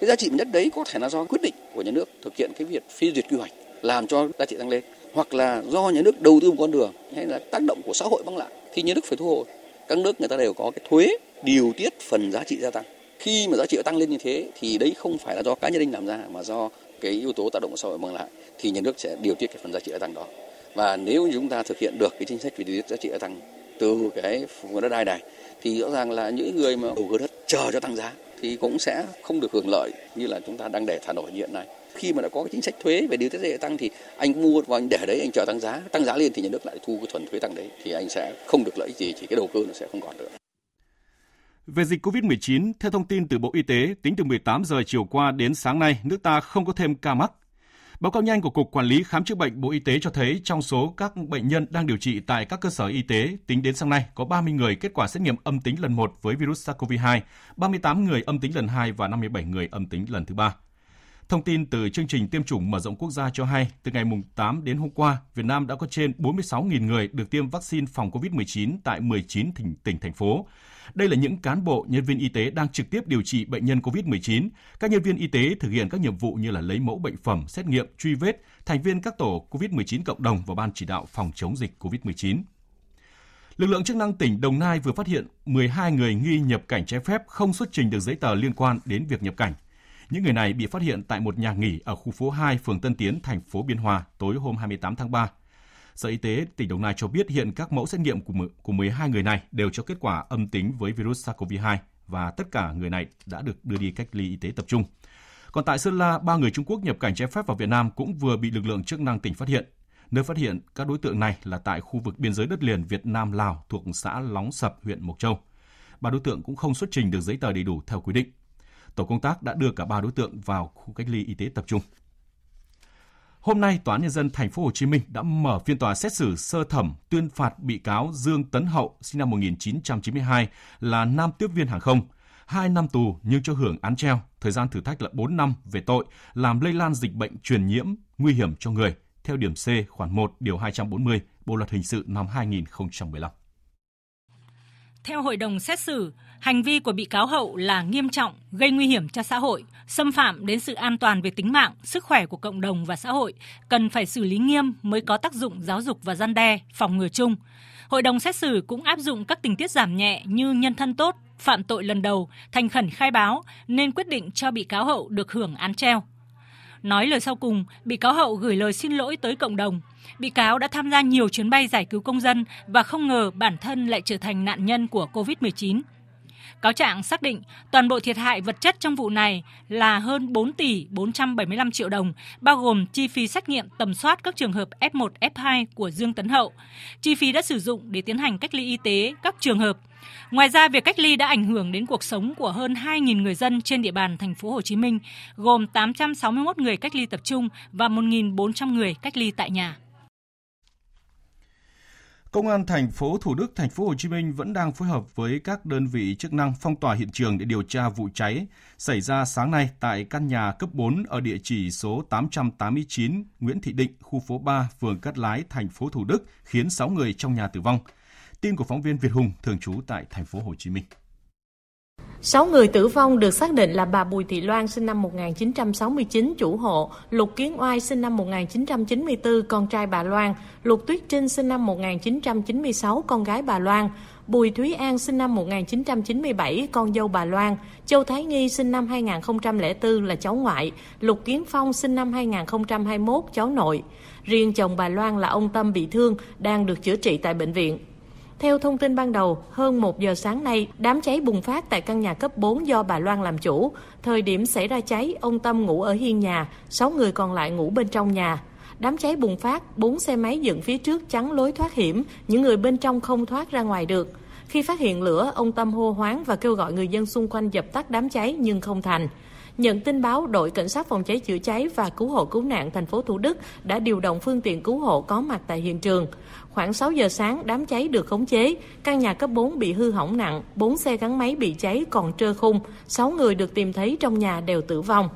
Cái giá trị đất đấy có thể là do quyết định của nhà nước thực hiện cái việc phê duyệt quy hoạch làm cho giá trị tăng lên hoặc là do nhà nước đầu tư một con đường hay là tác động của xã hội mang lại thì nhà nước phải thu hồi. Các nước người ta đều có cái thuế điều tiết phần giá trị gia tăng. Khi mà giá trị tăng lên như thế, thì đấy không phải là do cá nhân định làm ra, mà do cái yếu tố tác động của xã hội mang lại thì nhà nước sẽ điều tiết cái phần giá trị gia tăng đó. Và nếu như chúng ta thực hiện được cái chính sách về điều tiết giá trị gia tăng từ cái vùng đất đai này, thì rõ ràng là những người mà đầu cơ đất chờ cho tăng giá, thì cũng sẽ không được hưởng lợi như là chúng ta đang để thả nổi hiện nay khi mà đã có cái chính sách thuế về điều tiết giá tăng thì anh mua và anh để đấy anh chờ tăng giá tăng giá lên thì nhà nước lại thu cái thuần thuế tăng đấy thì anh sẽ không được lợi gì chỉ cái đầu cơ nó sẽ không còn nữa về dịch COVID-19, theo thông tin từ Bộ Y tế, tính từ 18 giờ chiều qua đến sáng nay, nước ta không có thêm ca mắc. Báo cáo nhanh của Cục Quản lý Khám chữa bệnh Bộ Y tế cho thấy trong số các bệnh nhân đang điều trị tại các cơ sở y tế, tính đến sáng nay có 30 người kết quả xét nghiệm âm tính lần 1 với virus SARS-CoV-2, 38 người âm tính lần 2 và 57 người âm tính lần thứ ba. Thông tin từ chương trình tiêm chủng mở rộng quốc gia cho hay, từ ngày 8 đến hôm qua, Việt Nam đã có trên 46.000 người được tiêm vaccine phòng COVID-19 tại 19 tỉnh, tỉnh, thành phố. Đây là những cán bộ, nhân viên y tế đang trực tiếp điều trị bệnh nhân COVID-19. Các nhân viên y tế thực hiện các nhiệm vụ như là lấy mẫu bệnh phẩm, xét nghiệm, truy vết, thành viên các tổ COVID-19 cộng đồng và ban chỉ đạo phòng chống dịch COVID-19. Lực lượng chức năng tỉnh Đồng Nai vừa phát hiện 12 người nghi nhập cảnh trái phép không xuất trình được giấy tờ liên quan đến việc nhập cảnh. Những người này bị phát hiện tại một nhà nghỉ ở khu phố 2, phường Tân Tiến, thành phố Biên Hòa tối hôm 28 tháng 3. Sở Y tế tỉnh Đồng Nai cho biết hiện các mẫu xét nghiệm của 12 người này đều cho kết quả âm tính với virus SARS-CoV-2 và tất cả người này đã được đưa đi cách ly y tế tập trung. Còn tại Sơn La, ba người Trung Quốc nhập cảnh trái phép vào Việt Nam cũng vừa bị lực lượng chức năng tỉnh phát hiện. Nơi phát hiện các đối tượng này là tại khu vực biên giới đất liền Việt Nam Lào thuộc xã Lóng Sập, huyện Mộc Châu. Ba đối tượng cũng không xuất trình được giấy tờ đầy đủ theo quy định. Tổ công tác đã đưa cả ba đối tượng vào khu cách ly y tế tập trung. Hôm nay, Tòa án nhân dân thành phố Hồ Chí Minh đã mở phiên tòa xét xử sơ thẩm tuyên phạt bị cáo Dương Tấn Hậu sinh năm 1992 là nam tiếp viên hàng không, 2 năm tù nhưng cho hưởng án treo, thời gian thử thách là 4 năm về tội làm lây lan dịch bệnh truyền nhiễm nguy hiểm cho người theo điểm C khoản 1 điều 240 Bộ luật hình sự năm 2015. Theo hội đồng xét xử, hành vi của bị cáo Hậu là nghiêm trọng, gây nguy hiểm cho xã hội, xâm phạm đến sự an toàn về tính mạng, sức khỏe của cộng đồng và xã hội, cần phải xử lý nghiêm mới có tác dụng giáo dục và gian đe, phòng ngừa chung. Hội đồng xét xử cũng áp dụng các tình tiết giảm nhẹ như nhân thân tốt, phạm tội lần đầu, thành khẩn khai báo nên quyết định cho bị cáo Hậu được hưởng án treo. Nói lời sau cùng, bị cáo Hậu gửi lời xin lỗi tới cộng đồng. Bị cáo đã tham gia nhiều chuyến bay giải cứu công dân và không ngờ bản thân lại trở thành nạn nhân của COVID-19. Cáo trạng xác định toàn bộ thiệt hại vật chất trong vụ này là hơn 4 tỷ 475 triệu đồng, bao gồm chi phí xét nghiệm tầm soát các trường hợp F1, F2 của Dương Tấn Hậu, chi phí đã sử dụng để tiến hành cách ly y tế các trường hợp. Ngoài ra, việc cách ly đã ảnh hưởng đến cuộc sống của hơn 2.000 người dân trên địa bàn thành phố Hồ Chí Minh, gồm 861 người cách ly tập trung và 1.400 người cách ly tại nhà. Công an thành phố Thủ Đức, thành phố Hồ Chí Minh vẫn đang phối hợp với các đơn vị chức năng phong tỏa hiện trường để điều tra vụ cháy xảy ra sáng nay tại căn nhà cấp 4 ở địa chỉ số 889 Nguyễn Thị Định, khu phố 3, phường Cát Lái, thành phố Thủ Đức khiến 6 người trong nhà tử vong. Tin của phóng viên Việt Hùng thường trú tại thành phố Hồ Chí Minh. 6 người tử vong được xác định là bà Bùi Thị Loan sinh năm 1969 chủ hộ, Lục Kiến Oai sinh năm 1994 con trai bà Loan, Lục Tuyết Trinh sinh năm 1996 con gái bà Loan, Bùi Thúy An sinh năm 1997 con dâu bà Loan, Châu Thái Nghi sinh năm 2004 là cháu ngoại, Lục Kiến Phong sinh năm 2021 cháu nội. Riêng chồng bà Loan là ông Tâm bị thương đang được chữa trị tại bệnh viện. Theo thông tin ban đầu, hơn 1 giờ sáng nay, đám cháy bùng phát tại căn nhà cấp 4 do bà Loan làm chủ. Thời điểm xảy ra cháy, ông Tâm ngủ ở hiên nhà, 6 người còn lại ngủ bên trong nhà. Đám cháy bùng phát, 4 xe máy dựng phía trước chắn lối thoát hiểm, những người bên trong không thoát ra ngoài được. Khi phát hiện lửa, ông Tâm hô hoáng và kêu gọi người dân xung quanh dập tắt đám cháy nhưng không thành. Nhận tin báo, đội cảnh sát phòng cháy chữa cháy và cứu hộ cứu nạn thành phố Thủ Đức đã điều động phương tiện cứu hộ có mặt tại hiện trường. Khoảng 6 giờ sáng, đám cháy được khống chế. Căn nhà cấp 4 bị hư hỏng nặng, 4 xe gắn máy bị cháy còn trơ khung, 6 người được tìm thấy trong nhà đều tử vong.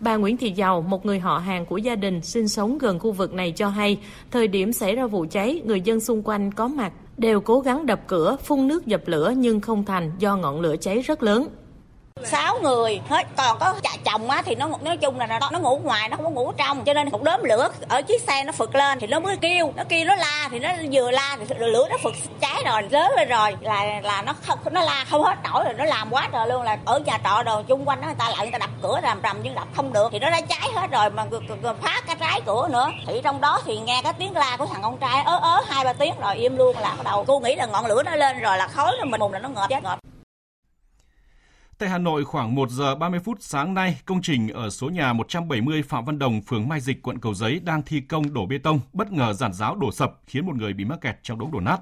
Bà Nguyễn Thị Giàu, một người họ hàng của gia đình sinh sống gần khu vực này cho hay, thời điểm xảy ra vụ cháy, người dân xung quanh có mặt đều cố gắng đập cửa, phun nước dập lửa nhưng không thành do ngọn lửa cháy rất lớn sáu người hết còn có chạy chồng á thì nó nói chung là nó, nó ngủ ngoài nó không có ngủ trong. Cho nên cục đốm lửa ở chiếc xe nó phực lên thì nó mới kêu nó kêu nó la thì nó vừa la thì lửa nó phực cháy rồi lớn lên rồi. Là là nó không nó la không hết nổi rồi nó làm quá trời luôn. Là ở nhà trọ đồ chung quanh đó người ta lại người ta đập cửa làm rầm nhưng đập không được. Thì nó đã cháy hết rồi mà phá cái trái cửa nữa. Thì trong đó thì nghe cái tiếng la của thằng con trai ớ ớ hai ba tiếng rồi im luôn là bắt đầu cô nghĩ là ngọn lửa nó lên rồi là khói rồi mình mùng là nó ngợp chết ngợp. Tại Hà Nội, khoảng 1 giờ 30 phút sáng nay, công trình ở số nhà 170 Phạm Văn Đồng, phường Mai Dịch, quận Cầu Giấy đang thi công đổ bê tông, bất ngờ giàn giáo đổ sập khiến một người bị mắc kẹt trong đống đổ nát.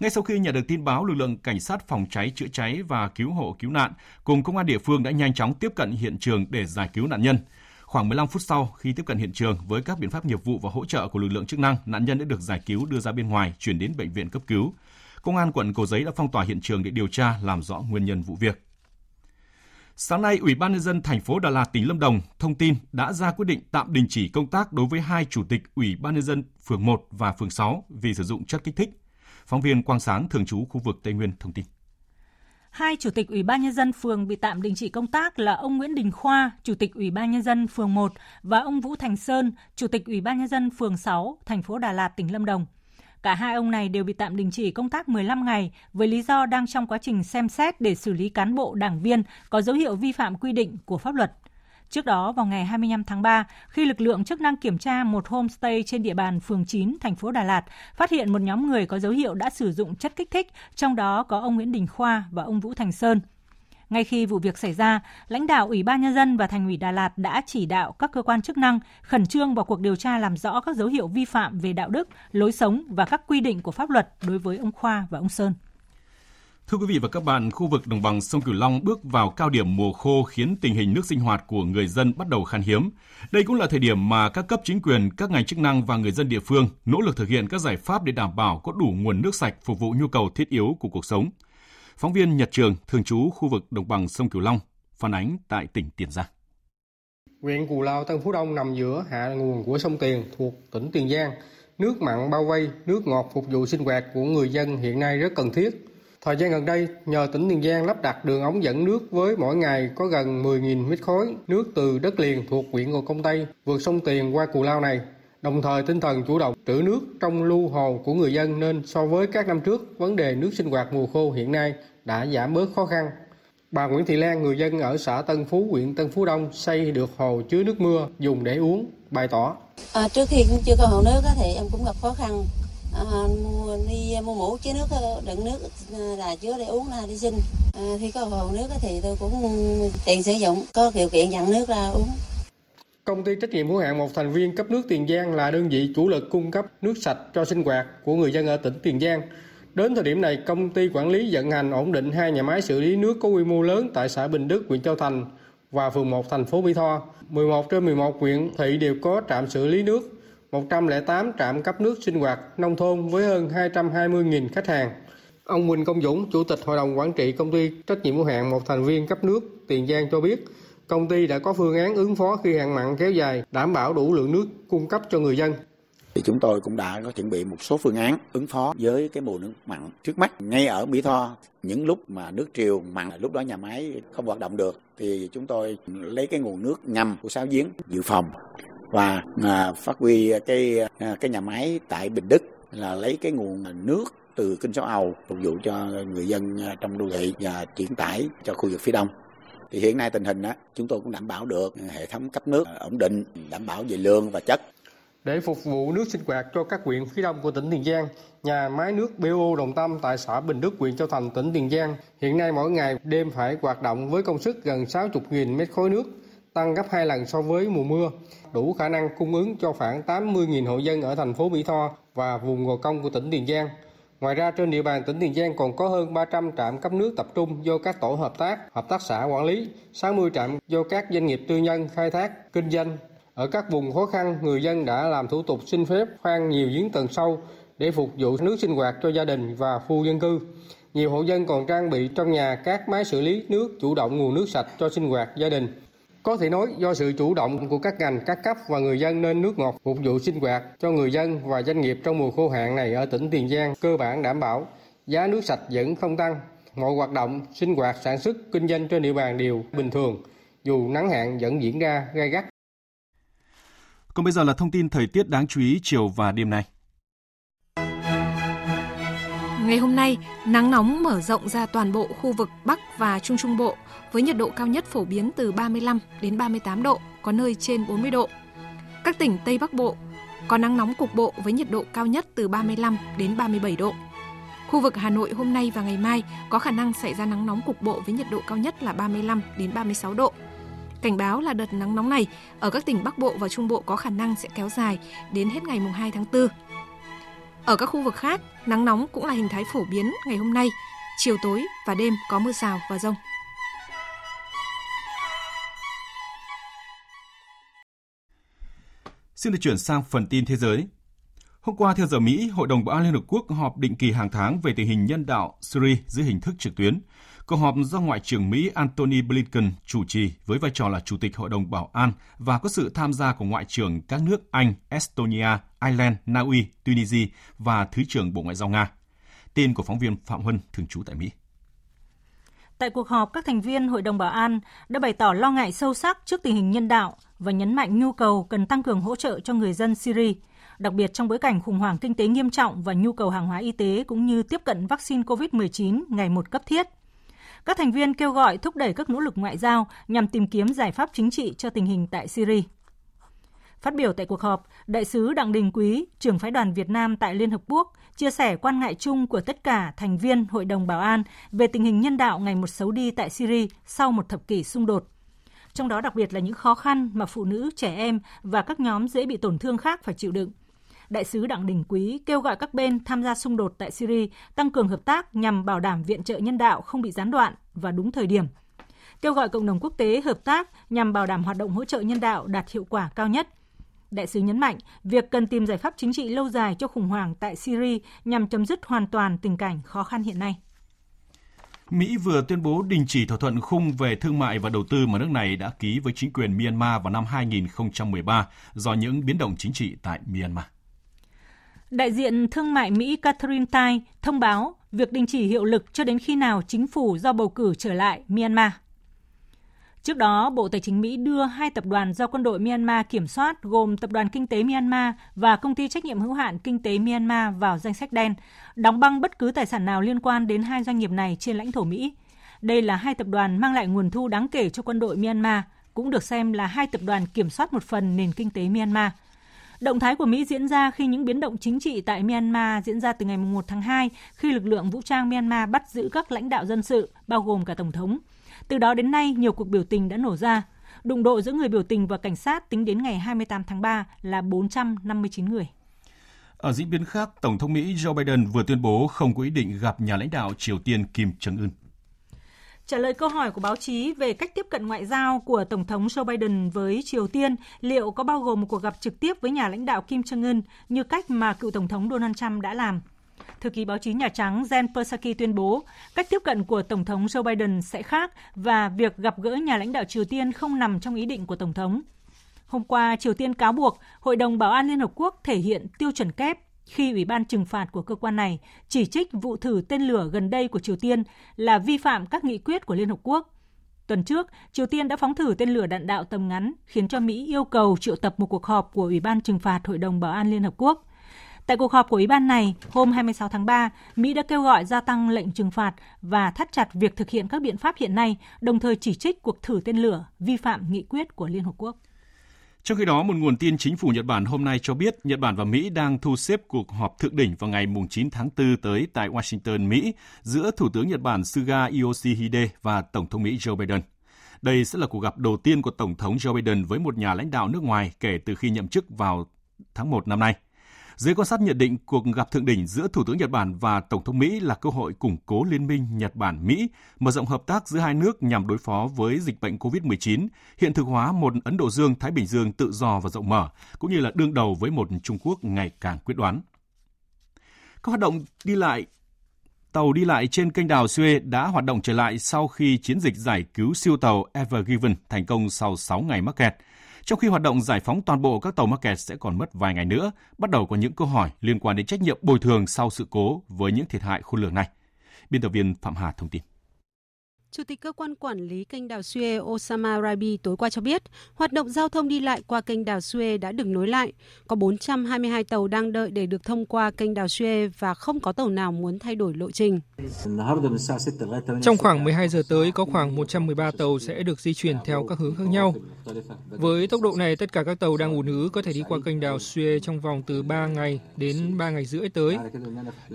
Ngay sau khi nhận được tin báo, lực lượng cảnh sát phòng cháy chữa cháy và cứu hộ cứu nạn cùng công an địa phương đã nhanh chóng tiếp cận hiện trường để giải cứu nạn nhân. Khoảng 15 phút sau, khi tiếp cận hiện trường với các biện pháp nghiệp vụ và hỗ trợ của lực lượng chức năng, nạn nhân đã được giải cứu đưa ra bên ngoài, chuyển đến bệnh viện cấp cứu. Công an quận Cầu Giấy đã phong tỏa hiện trường để điều tra làm rõ nguyên nhân vụ việc. Sáng nay, Ủy ban nhân dân thành phố Đà Lạt tỉnh Lâm Đồng thông tin đã ra quyết định tạm đình chỉ công tác đối với hai chủ tịch Ủy ban nhân dân phường 1 và phường 6 vì sử dụng chất kích thích. Phóng viên Quang Sáng thường trú khu vực Tây Nguyên thông tin. Hai chủ tịch Ủy ban nhân dân phường bị tạm đình chỉ công tác là ông Nguyễn Đình Khoa, chủ tịch Ủy ban nhân dân phường 1 và ông Vũ Thành Sơn, chủ tịch Ủy ban nhân dân phường 6, thành phố Đà Lạt, tỉnh Lâm Đồng. Cả hai ông này đều bị tạm đình chỉ công tác 15 ngày với lý do đang trong quá trình xem xét để xử lý cán bộ đảng viên có dấu hiệu vi phạm quy định của pháp luật. Trước đó, vào ngày 25 tháng 3, khi lực lượng chức năng kiểm tra một homestay trên địa bàn phường 9, thành phố Đà Lạt, phát hiện một nhóm người có dấu hiệu đã sử dụng chất kích thích, trong đó có ông Nguyễn Đình Khoa và ông Vũ Thành Sơn. Ngay khi vụ việc xảy ra, lãnh đạo Ủy ban Nhân dân và Thành ủy Đà Lạt đã chỉ đạo các cơ quan chức năng khẩn trương vào cuộc điều tra làm rõ các dấu hiệu vi phạm về đạo đức, lối sống và các quy định của pháp luật đối với ông Khoa và ông Sơn. Thưa quý vị và các bạn, khu vực đồng bằng sông Cửu Long bước vào cao điểm mùa khô khiến tình hình nước sinh hoạt của người dân bắt đầu khan hiếm. Đây cũng là thời điểm mà các cấp chính quyền, các ngành chức năng và người dân địa phương nỗ lực thực hiện các giải pháp để đảm bảo có đủ nguồn nước sạch phục vụ nhu cầu thiết yếu của cuộc sống. Phóng viên Nhật Trường, thường trú khu vực đồng bằng sông Cửu Long, phản ánh tại tỉnh Tiền Giang. Huyện Cù Lao, Tân Phú Đông nằm giữa hạ nguồn của sông Tiền thuộc tỉnh Tiền Giang. Nước mặn bao vây, nước ngọt phục vụ sinh hoạt của người dân hiện nay rất cần thiết. Thời gian gần đây, nhờ tỉnh Tiền Giang lắp đặt đường ống dẫn nước với mỗi ngày có gần 10.000 mét khối nước từ đất liền thuộc huyện Gò Công Tây vượt sông Tiền qua Cù Lao này. Đồng thời tinh thần chủ động trữ nước trong lưu hồ của người dân nên so với các năm trước, vấn đề nước sinh hoạt mùa khô hiện nay đã giảm bớt khó khăn. Bà Nguyễn Thị Lan, người dân ở xã Tân Phú, huyện Tân Phú Đông xây được hồ chứa nước mưa dùng để uống, bày tỏ. À, trước khi chưa có hồ nước thì em cũng gặp khó khăn à, mua, đi mua mũ chứa nước ờ, đựng nước là chứa để uống là đi sinh à, khi có hồ nước thì tôi cũng tiền sử dụng có điều kiện dặn nước ra uống Công ty trách nhiệm hữu hạn một thành viên cấp nước Tiền Giang là đơn vị chủ lực cung cấp nước sạch cho sinh hoạt của người dân ở tỉnh Tiền Giang. Đến thời điểm này, công ty quản lý vận hành ổn định hai nhà máy xử lý nước có quy mô lớn tại xã Bình Đức, huyện Châu Thành và phường 1 thành phố Mỹ Tho. 11 trên 11 huyện thị đều có trạm xử lý nước 108 trạm cấp nước sinh hoạt nông thôn với hơn 220.000 khách hàng. Ông Huỳnh Công Dũng, Chủ tịch Hội đồng Quản trị Công ty trách nhiệm hữu hạn một thành viên cấp nước Tiền Giang cho biết, công ty đã có phương án ứng phó khi hạn mặn kéo dài, đảm bảo đủ lượng nước cung cấp cho người dân. Thì chúng tôi cũng đã có chuẩn bị một số phương án ứng phó với cái mùa nước mặn trước mắt. Ngay ở Mỹ Tho, những lúc mà nước triều mặn, lúc đó nhà máy không hoạt động được, thì chúng tôi lấy cái nguồn nước ngầm của sáu giếng dự phòng và à, phát huy cái à, cái nhà máy tại Bình Đức là lấy cái nguồn nước từ kinh sáu ầu phục vụ cho người dân à, trong đô thị và chuyển tải cho khu vực phía đông thì hiện nay tình hình đó chúng tôi cũng đảm bảo được hệ thống cấp nước ổn định đảm bảo về lượng và chất để phục vụ nước sinh hoạt cho các huyện phía đông của tỉnh Tiền Giang, nhà máy nước BO Đồng Tâm tại xã Bình Đức, huyện Châu Thành, tỉnh Tiền Giang hiện nay mỗi ngày đêm phải hoạt động với công suất gần 60.000 mét khối nước, tăng gấp 2 lần so với mùa mưa, đủ khả năng cung ứng cho khoảng 80.000 hộ dân ở thành phố Mỹ Tho và vùng Gò Công của tỉnh Tiền Giang. Ngoài ra trên địa bàn tỉnh Tiền Giang còn có hơn 300 trạm cấp nước tập trung do các tổ hợp tác, hợp tác xã quản lý, 60 trạm do các doanh nghiệp tư nhân khai thác, kinh doanh. Ở các vùng khó khăn, người dân đã làm thủ tục xin phép khoan nhiều giếng tầng sâu để phục vụ nước sinh hoạt cho gia đình và khu dân cư. Nhiều hộ dân còn trang bị trong nhà các máy xử lý nước chủ động nguồn nước sạch cho sinh hoạt gia đình. Có thể nói do sự chủ động của các ngành, các cấp và người dân nên nước ngọt phục vụ sinh hoạt cho người dân và doanh nghiệp trong mùa khô hạn này ở tỉnh Tiền Giang cơ bản đảm bảo. Giá nước sạch vẫn không tăng. Mọi hoạt động, sinh hoạt, sản xuất, kinh doanh trên địa bàn đều bình thường, dù nắng hạn vẫn diễn ra gai gắt. Còn bây giờ là thông tin thời tiết đáng chú ý chiều và đêm nay. Ngày hôm nay, nắng nóng mở rộng ra toàn bộ khu vực Bắc và Trung Trung Bộ với nhiệt độ cao nhất phổ biến từ 35 đến 38 độ, có nơi trên 40 độ. Các tỉnh Tây Bắc Bộ có nắng nóng cục bộ với nhiệt độ cao nhất từ 35 đến 37 độ. Khu vực Hà Nội hôm nay và ngày mai có khả năng xảy ra nắng nóng cục bộ với nhiệt độ cao nhất là 35 đến 36 độ. Cảnh báo là đợt nắng nóng này ở các tỉnh Bắc Bộ và Trung Bộ có khả năng sẽ kéo dài đến hết ngày 2 tháng 4. Ở các khu vực khác, nắng nóng cũng là hình thái phổ biến ngày hôm nay, chiều tối và đêm có mưa rào và rông. Xin được chuyển sang phần tin thế giới. Hôm qua, theo giờ Mỹ, Hội đồng Bảo an Liên Hợp Quốc họp định kỳ hàng tháng về tình hình nhân đạo Syria dưới hình thức trực tuyến. Cuộc họp do Ngoại trưởng Mỹ Antony Blinken chủ trì với vai trò là Chủ tịch Hội đồng Bảo an và có sự tham gia của Ngoại trưởng các nước Anh, Estonia, Ireland, Na Uy, Tunisia và Thứ trưởng Bộ Ngoại giao Nga. Tin của phóng viên Phạm Huân, thường trú tại Mỹ. Tại cuộc họp, các thành viên Hội đồng Bảo an đã bày tỏ lo ngại sâu sắc trước tình hình nhân đạo và nhấn mạnh nhu cầu cần tăng cường hỗ trợ cho người dân Syria, đặc biệt trong bối cảnh khủng hoảng kinh tế nghiêm trọng và nhu cầu hàng hóa y tế cũng như tiếp cận vaccine COVID-19 ngày một cấp thiết. Các thành viên kêu gọi thúc đẩy các nỗ lực ngoại giao nhằm tìm kiếm giải pháp chính trị cho tình hình tại Syria. Phát biểu tại cuộc họp, Đại sứ Đặng Đình Quý, trưởng phái đoàn Việt Nam tại Liên Hợp Quốc, chia sẻ quan ngại chung của tất cả thành viên Hội đồng Bảo an về tình hình nhân đạo ngày một xấu đi tại Syria sau một thập kỷ xung đột. Trong đó đặc biệt là những khó khăn mà phụ nữ, trẻ em và các nhóm dễ bị tổn thương khác phải chịu đựng. Đại sứ Đặng Đình Quý kêu gọi các bên tham gia xung đột tại Syria tăng cường hợp tác nhằm bảo đảm viện trợ nhân đạo không bị gián đoạn và đúng thời điểm. Kêu gọi cộng đồng quốc tế hợp tác nhằm bảo đảm hoạt động hỗ trợ nhân đạo đạt hiệu quả cao nhất – Đại sứ nhấn mạnh việc cần tìm giải pháp chính trị lâu dài cho khủng hoảng tại Syria nhằm chấm dứt hoàn toàn tình cảnh khó khăn hiện nay. Mỹ vừa tuyên bố đình chỉ thỏa thuận khung về thương mại và đầu tư mà nước này đã ký với chính quyền Myanmar vào năm 2013 do những biến động chính trị tại Myanmar. Đại diện thương mại Mỹ Catherine Tai thông báo việc đình chỉ hiệu lực cho đến khi nào chính phủ do bầu cử trở lại Myanmar. Trước đó, Bộ Tài chính Mỹ đưa hai tập đoàn do quân đội Myanmar kiểm soát gồm Tập đoàn Kinh tế Myanmar và Công ty trách nhiệm hữu hạn Kinh tế Myanmar vào danh sách đen, đóng băng bất cứ tài sản nào liên quan đến hai doanh nghiệp này trên lãnh thổ Mỹ. Đây là hai tập đoàn mang lại nguồn thu đáng kể cho quân đội Myanmar, cũng được xem là hai tập đoàn kiểm soát một phần nền kinh tế Myanmar. Động thái của Mỹ diễn ra khi những biến động chính trị tại Myanmar diễn ra từ ngày 1 tháng 2 khi lực lượng vũ trang Myanmar bắt giữ các lãnh đạo dân sự, bao gồm cả Tổng thống. Từ đó đến nay, nhiều cuộc biểu tình đã nổ ra. Đụng độ giữa người biểu tình và cảnh sát tính đến ngày 28 tháng 3 là 459 người. Ở diễn biến khác, Tổng thống Mỹ Joe Biden vừa tuyên bố không có ý định gặp nhà lãnh đạo Triều Tiên Kim Jong-un. Trả lời câu hỏi của báo chí về cách tiếp cận ngoại giao của Tổng thống Joe Biden với Triều Tiên, liệu có bao gồm một cuộc gặp trực tiếp với nhà lãnh đạo Kim Jong-un như cách mà cựu Tổng thống Donald Trump đã làm? Thư ký báo chí Nhà Trắng Jen Psaki tuyên bố cách tiếp cận của Tổng thống Joe Biden sẽ khác và việc gặp gỡ nhà lãnh đạo Triều Tiên không nằm trong ý định của Tổng thống. Hôm qua, Triều Tiên cáo buộc Hội đồng Bảo an Liên Hợp Quốc thể hiện tiêu chuẩn kép khi Ủy ban trừng phạt của cơ quan này chỉ trích vụ thử tên lửa gần đây của Triều Tiên là vi phạm các nghị quyết của Liên Hợp Quốc. Tuần trước, Triều Tiên đã phóng thử tên lửa đạn đạo tầm ngắn, khiến cho Mỹ yêu cầu triệu tập một cuộc họp của Ủy ban trừng phạt Hội đồng Bảo an Liên Hợp Quốc. Tại cuộc họp của Ủy ban này, hôm 26 tháng 3, Mỹ đã kêu gọi gia tăng lệnh trừng phạt và thắt chặt việc thực hiện các biện pháp hiện nay, đồng thời chỉ trích cuộc thử tên lửa vi phạm nghị quyết của Liên Hợp Quốc. Trong khi đó, một nguồn tin chính phủ Nhật Bản hôm nay cho biết Nhật Bản và Mỹ đang thu xếp cuộc họp thượng đỉnh vào ngày 9 tháng 4 tới tại Washington, Mỹ giữa Thủ tướng Nhật Bản Suga Yoshihide và Tổng thống Mỹ Joe Biden. Đây sẽ là cuộc gặp đầu tiên của Tổng thống Joe Biden với một nhà lãnh đạo nước ngoài kể từ khi nhậm chức vào tháng 1 năm nay. Giới quan sát nhận định cuộc gặp thượng đỉnh giữa Thủ tướng Nhật Bản và Tổng thống Mỹ là cơ hội củng cố liên minh Nhật Bản-Mỹ, mở rộng hợp tác giữa hai nước nhằm đối phó với dịch bệnh COVID-19, hiện thực hóa một Ấn Độ Dương-Thái Bình Dương tự do và rộng mở, cũng như là đương đầu với một Trung Quốc ngày càng quyết đoán. Các hoạt động đi lại Tàu đi lại trên kênh đào Suez đã hoạt động trở lại sau khi chiến dịch giải cứu siêu tàu Ever Given thành công sau 6 ngày mắc kẹt. Trong khi hoạt động giải phóng toàn bộ các tàu mắc kẹt sẽ còn mất vài ngày nữa, bắt đầu có những câu hỏi liên quan đến trách nhiệm bồi thường sau sự cố với những thiệt hại khôn lường này. Biên tập viên Phạm Hà thông tin. Chủ tịch cơ quan quản lý kênh đào Suez Osama Rabi tối qua cho biết, hoạt động giao thông đi lại qua kênh đào Suez đã được nối lại. Có 422 tàu đang đợi để được thông qua kênh đào Suez và không có tàu nào muốn thay đổi lộ trình. Trong khoảng 12 giờ tới, có khoảng 113 tàu sẽ được di chuyển theo các hướng khác nhau. Với tốc độ này, tất cả các tàu đang ùn ứ có thể đi qua kênh đào Suez trong vòng từ 3 ngày đến 3 ngày rưỡi tới.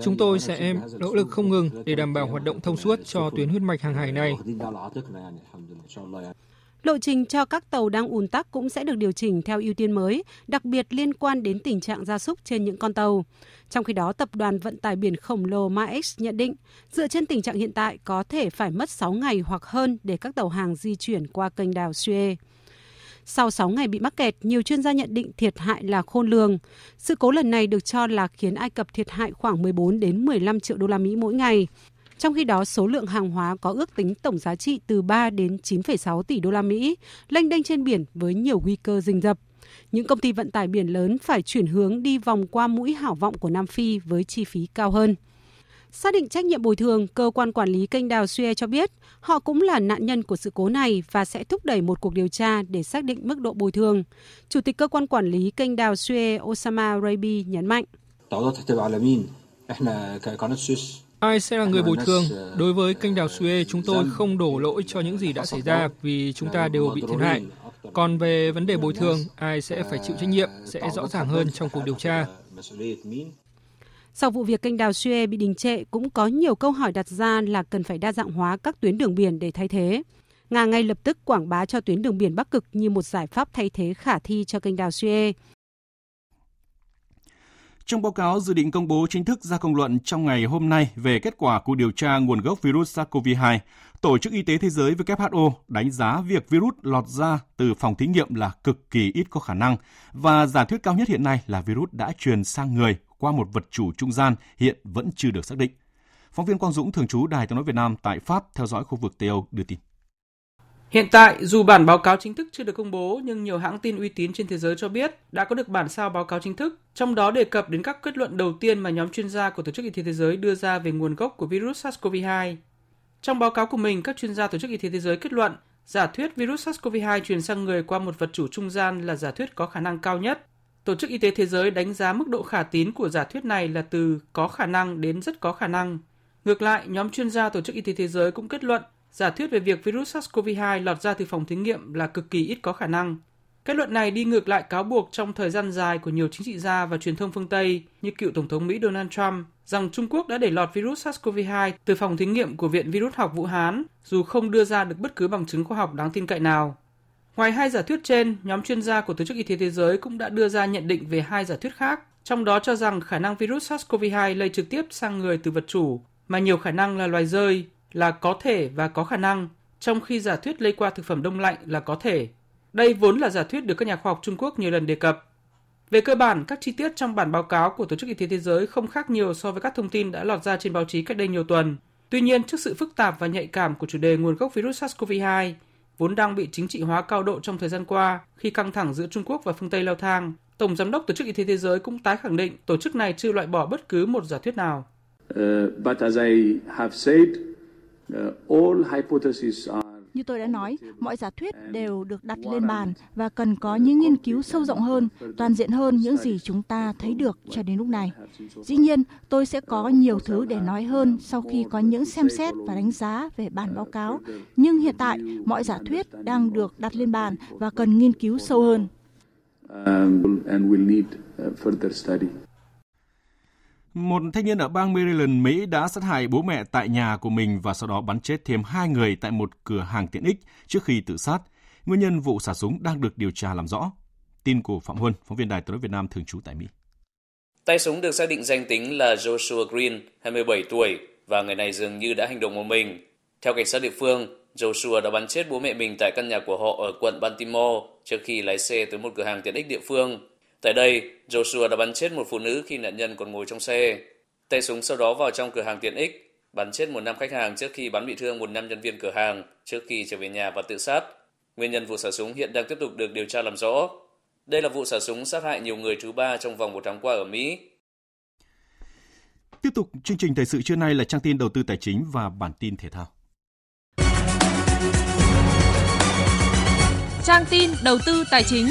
Chúng tôi sẽ nỗ lực không ngừng để đảm bảo hoạt động thông suốt cho tuyến huyết mạch hàng hải này này. Lộ trình cho các tàu đang ùn tắc cũng sẽ được điều chỉnh theo ưu tiên mới, đặc biệt liên quan đến tình trạng gia súc trên những con tàu. Trong khi đó, tập đoàn vận tải biển khổng lồ Maersk nhận định, dựa trên tình trạng hiện tại có thể phải mất 6 ngày hoặc hơn để các tàu hàng di chuyển qua kênh đào Suez. Sau 6 ngày bị mắc kẹt, nhiều chuyên gia nhận định thiệt hại là khôn lường. Sự cố lần này được cho là khiến Ai Cập thiệt hại khoảng 14 đến 15 triệu đô la Mỹ mỗi ngày. Trong khi đó, số lượng hàng hóa có ước tính tổng giá trị từ 3 đến 9,6 tỷ đô la Mỹ, lênh đênh trên biển với nhiều nguy cơ rình rập. Những công ty vận tải biển lớn phải chuyển hướng đi vòng qua mũi hảo vọng của Nam Phi với chi phí cao hơn. Xác định trách nhiệm bồi thường, cơ quan quản lý kênh đào Suez cho biết họ cũng là nạn nhân của sự cố này và sẽ thúc đẩy một cuộc điều tra để xác định mức độ bồi thường. Chủ tịch cơ quan quản lý kênh đào Suez Osama Rabi nhấn mạnh. Ai sẽ là người bồi thường? Đối với kênh đào Suez, chúng tôi không đổ lỗi cho những gì đã xảy ra vì chúng ta đều bị thiệt hại. Còn về vấn đề bồi thường, ai sẽ phải chịu trách nhiệm sẽ rõ ràng hơn trong cuộc điều tra. Sau vụ việc kênh đào Suez bị đình trệ, cũng có nhiều câu hỏi đặt ra là cần phải đa dạng hóa các tuyến đường biển để thay thế. Nga ngay lập tức quảng bá cho tuyến đường biển Bắc Cực như một giải pháp thay thế khả thi cho kênh đào Suez. Trong báo cáo dự định công bố chính thức ra công luận trong ngày hôm nay về kết quả cuộc điều tra nguồn gốc virus SARS-CoV-2, Tổ chức Y tế Thế giới WHO đánh giá việc virus lọt ra từ phòng thí nghiệm là cực kỳ ít có khả năng và giả thuyết cao nhất hiện nay là virus đã truyền sang người qua một vật chủ trung gian hiện vẫn chưa được xác định. Phóng viên Quang Dũng thường trú Đài tiếng nói Việt Nam tại Pháp theo dõi khu vực Tây Âu đưa tin. Hiện tại, dù bản báo cáo chính thức chưa được công bố, nhưng nhiều hãng tin uy tín trên thế giới cho biết đã có được bản sao báo cáo chính thức, trong đó đề cập đến các kết luận đầu tiên mà nhóm chuyên gia của Tổ chức Y tế Thế giới đưa ra về nguồn gốc của virus SARS-CoV-2. Trong báo cáo của mình, các chuyên gia Tổ chức Y tế Thế giới kết luận giả thuyết virus SARS-CoV-2 truyền sang người qua một vật chủ trung gian là giả thuyết có khả năng cao nhất. Tổ chức Y tế Thế giới đánh giá mức độ khả tín của giả thuyết này là từ có khả năng đến rất có khả năng. Ngược lại, nhóm chuyên gia Tổ chức Y tế Thế giới cũng kết luận giả thuyết về việc virus SARS-CoV-2 lọt ra từ phòng thí nghiệm là cực kỳ ít có khả năng. Kết luận này đi ngược lại cáo buộc trong thời gian dài của nhiều chính trị gia và truyền thông phương Tây như cựu Tổng thống Mỹ Donald Trump rằng Trung Quốc đã để lọt virus SARS-CoV-2 từ phòng thí nghiệm của Viện Virus học Vũ Hán dù không đưa ra được bất cứ bằng chứng khoa học đáng tin cậy nào. Ngoài hai giả thuyết trên, nhóm chuyên gia của Tổ chức Y tế Thế giới cũng đã đưa ra nhận định về hai giả thuyết khác, trong đó cho rằng khả năng virus SARS-CoV-2 lây trực tiếp sang người từ vật chủ, mà nhiều khả năng là loài rơi, là có thể và có khả năng, trong khi giả thuyết lây qua thực phẩm đông lạnh là có thể. Đây vốn là giả thuyết được các nhà khoa học Trung Quốc nhiều lần đề cập. Về cơ bản, các chi tiết trong bản báo cáo của Tổ chức Y tế Thế giới không khác nhiều so với các thông tin đã lọt ra trên báo chí cách đây nhiều tuần. Tuy nhiên, trước sự phức tạp và nhạy cảm của chủ đề nguồn gốc virus SARS-CoV-2, vốn đang bị chính trị hóa cao độ trong thời gian qua khi căng thẳng giữa Trung Quốc và phương Tây leo thang, Tổng Giám đốc Tổ chức Y tế Thế giới cũng tái khẳng định tổ chức này chưa loại bỏ bất cứ một giả thuyết nào. Uh, but as I have said, như tôi đã nói, mọi giả thuyết đều được đặt lên bàn và cần có những nghiên cứu sâu rộng hơn, toàn diện hơn những gì chúng ta thấy được cho đến lúc này. Dĩ nhiên, tôi sẽ có nhiều thứ để nói hơn sau khi có những xem xét và đánh giá về bản báo cáo, nhưng hiện tại mọi giả thuyết đang được đặt lên bàn và cần nghiên cứu sâu hơn. Um, một thanh niên ở bang Maryland, Mỹ đã sát hại bố mẹ tại nhà của mình và sau đó bắn chết thêm hai người tại một cửa hàng tiện ích trước khi tự sát. Nguyên nhân vụ xả súng đang được điều tra làm rõ. Tin của Phạm Huân, phóng viên Đài tiếng nói Việt Nam thường trú tại Mỹ. Tay súng được xác định danh tính là Joshua Green, 27 tuổi, và người này dường như đã hành động một mình. Theo cảnh sát địa phương, Joshua đã bắn chết bố mẹ mình tại căn nhà của họ ở quận Baltimore trước khi lái xe tới một cửa hàng tiện ích địa phương Tại đây, Joshua đã bắn chết một phụ nữ khi nạn nhân còn ngồi trong xe. Tay súng sau đó vào trong cửa hàng tiện ích, bắn chết một nam khách hàng trước khi bắn bị thương một nam nhân viên cửa hàng trước khi trở về nhà và tự sát. Nguyên nhân vụ xả súng hiện đang tiếp tục được điều tra làm rõ. Đây là vụ xả súng sát hại nhiều người thứ ba trong vòng một tháng qua ở Mỹ. Tiếp tục chương trình thời sự trưa nay là trang tin đầu tư tài chính và bản tin thể thao. Trang tin đầu tư tài chính.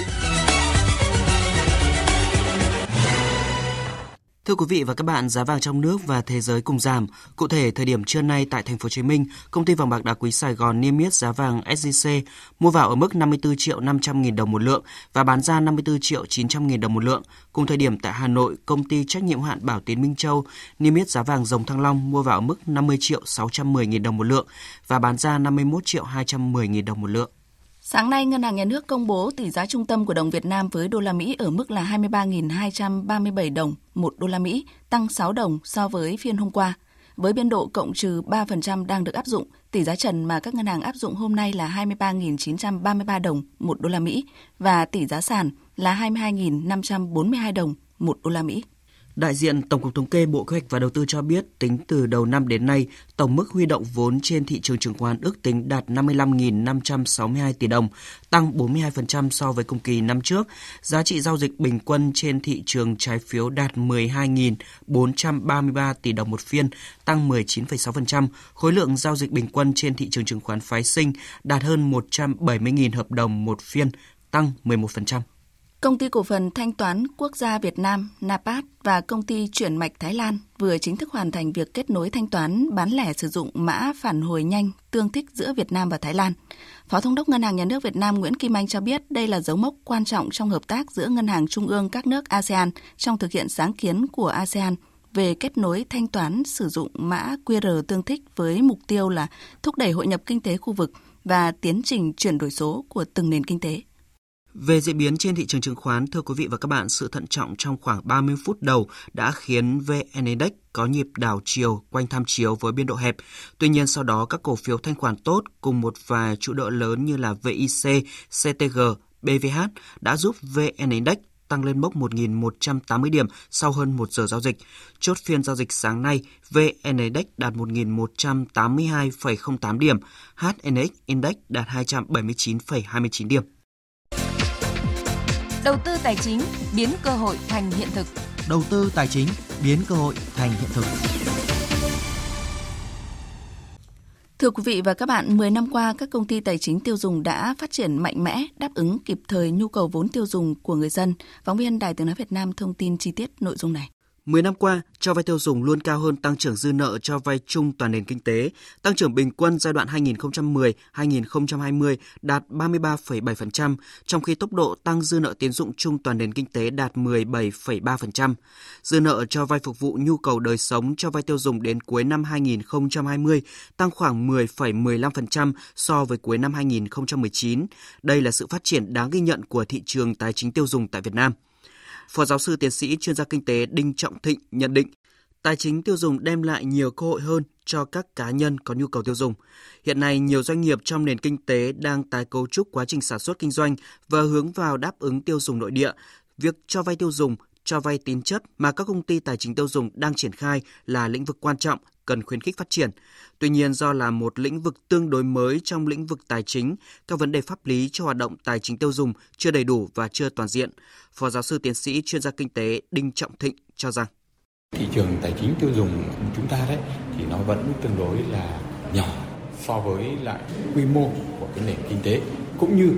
Thưa quý vị và các bạn, giá vàng trong nước và thế giới cùng giảm. Cụ thể, thời điểm trưa nay tại thành phố Hồ Chí Minh, công ty vàng bạc đá quý Sài Gòn niêm yết giá vàng SJC mua vào ở mức 54 triệu 500 000 đồng một lượng và bán ra 54 triệu 900 000 đồng một lượng. Cùng thời điểm tại Hà Nội, công ty trách nhiệm hạn Bảo Tiến Minh Châu niêm yết giá vàng dòng Thăng Long mua vào ở mức 50 triệu 610 000 đồng một lượng và bán ra 51 triệu 210 000 đồng một lượng. Sáng nay, Ngân hàng Nhà nước công bố tỷ giá trung tâm của đồng Việt Nam với đô la Mỹ ở mức là 23.237 đồng một đô la Mỹ, tăng 6 đồng so với phiên hôm qua. Với biên độ cộng trừ 3% đang được áp dụng, tỷ giá trần mà các ngân hàng áp dụng hôm nay là 23.933 đồng một đô la Mỹ và tỷ giá sàn là 22.542 đồng một đô la Mỹ. Đại diện Tổng cục Thống kê Bộ Kế hoạch và Đầu tư cho biết, tính từ đầu năm đến nay, tổng mức huy động vốn trên thị trường chứng khoán ước tính đạt 55.562 tỷ đồng, tăng 42% so với cùng kỳ năm trước. Giá trị giao dịch bình quân trên thị trường trái phiếu đạt 12.433 tỷ đồng một phiên, tăng 19,6%. Khối lượng giao dịch bình quân trên thị trường chứng khoán phái sinh đạt hơn 170.000 hợp đồng một phiên, tăng 11%. Công ty cổ phần thanh toán quốc gia Việt Nam, NAPAT và công ty chuyển mạch Thái Lan vừa chính thức hoàn thành việc kết nối thanh toán bán lẻ sử dụng mã phản hồi nhanh tương thích giữa Việt Nam và Thái Lan. Phó Thống đốc Ngân hàng Nhà nước Việt Nam Nguyễn Kim Anh cho biết đây là dấu mốc quan trọng trong hợp tác giữa Ngân hàng Trung ương các nước ASEAN trong thực hiện sáng kiến của ASEAN về kết nối thanh toán sử dụng mã QR tương thích với mục tiêu là thúc đẩy hội nhập kinh tế khu vực và tiến trình chuyển đổi số của từng nền kinh tế. Về diễn biến trên thị trường chứng khoán, thưa quý vị và các bạn, sự thận trọng trong khoảng 30 phút đầu đã khiến VN Index có nhịp đảo chiều quanh tham chiếu với biên độ hẹp. Tuy nhiên sau đó các cổ phiếu thanh khoản tốt cùng một vài trụ đỡ lớn như là VIC, CTG, BVH đã giúp VN Index tăng lên mốc 1.180 điểm sau hơn 1 giờ giao dịch. Chốt phiên giao dịch sáng nay, VN Index đạt 1.182,08 điểm, HNX Index đạt 279,29 điểm. Đầu tư tài chính biến cơ hội thành hiện thực. Đầu tư tài chính biến cơ hội thành hiện thực. Thưa quý vị và các bạn, 10 năm qua, các công ty tài chính tiêu dùng đã phát triển mạnh mẽ, đáp ứng kịp thời nhu cầu vốn tiêu dùng của người dân. Phóng viên Đài Tiếng Nói Việt Nam thông tin chi tiết nội dung này. 10 năm qua, cho vay tiêu dùng luôn cao hơn tăng trưởng dư nợ cho vay chung toàn nền kinh tế. Tăng trưởng bình quân giai đoạn 2010-2020 đạt 33,7%, trong khi tốc độ tăng dư nợ tiến dụng chung toàn nền kinh tế đạt 17,3%. Dư nợ cho vay phục vụ nhu cầu đời sống cho vay tiêu dùng đến cuối năm 2020 tăng khoảng 10,15% so với cuối năm 2019. Đây là sự phát triển đáng ghi nhận của thị trường tài chính tiêu dùng tại Việt Nam. Phó giáo sư tiến sĩ chuyên gia kinh tế Đinh Trọng Thịnh nhận định, tài chính tiêu dùng đem lại nhiều cơ hội hơn cho các cá nhân có nhu cầu tiêu dùng. Hiện nay, nhiều doanh nghiệp trong nền kinh tế đang tái cấu trúc quá trình sản xuất kinh doanh và hướng vào đáp ứng tiêu dùng nội địa. Việc cho vay tiêu dùng, cho vay tín chấp mà các công ty tài chính tiêu dùng đang triển khai là lĩnh vực quan trọng cần khuyến khích phát triển. Tuy nhiên do là một lĩnh vực tương đối mới trong lĩnh vực tài chính, các vấn đề pháp lý cho hoạt động tài chính tiêu dùng chưa đầy đủ và chưa toàn diện. Phó giáo sư tiến sĩ chuyên gia kinh tế Đinh Trọng Thịnh cho rằng thị trường tài chính tiêu dùng chúng ta đấy thì nó vẫn tương đối là nhỏ so với lại quy mô của cái nền kinh tế cũng như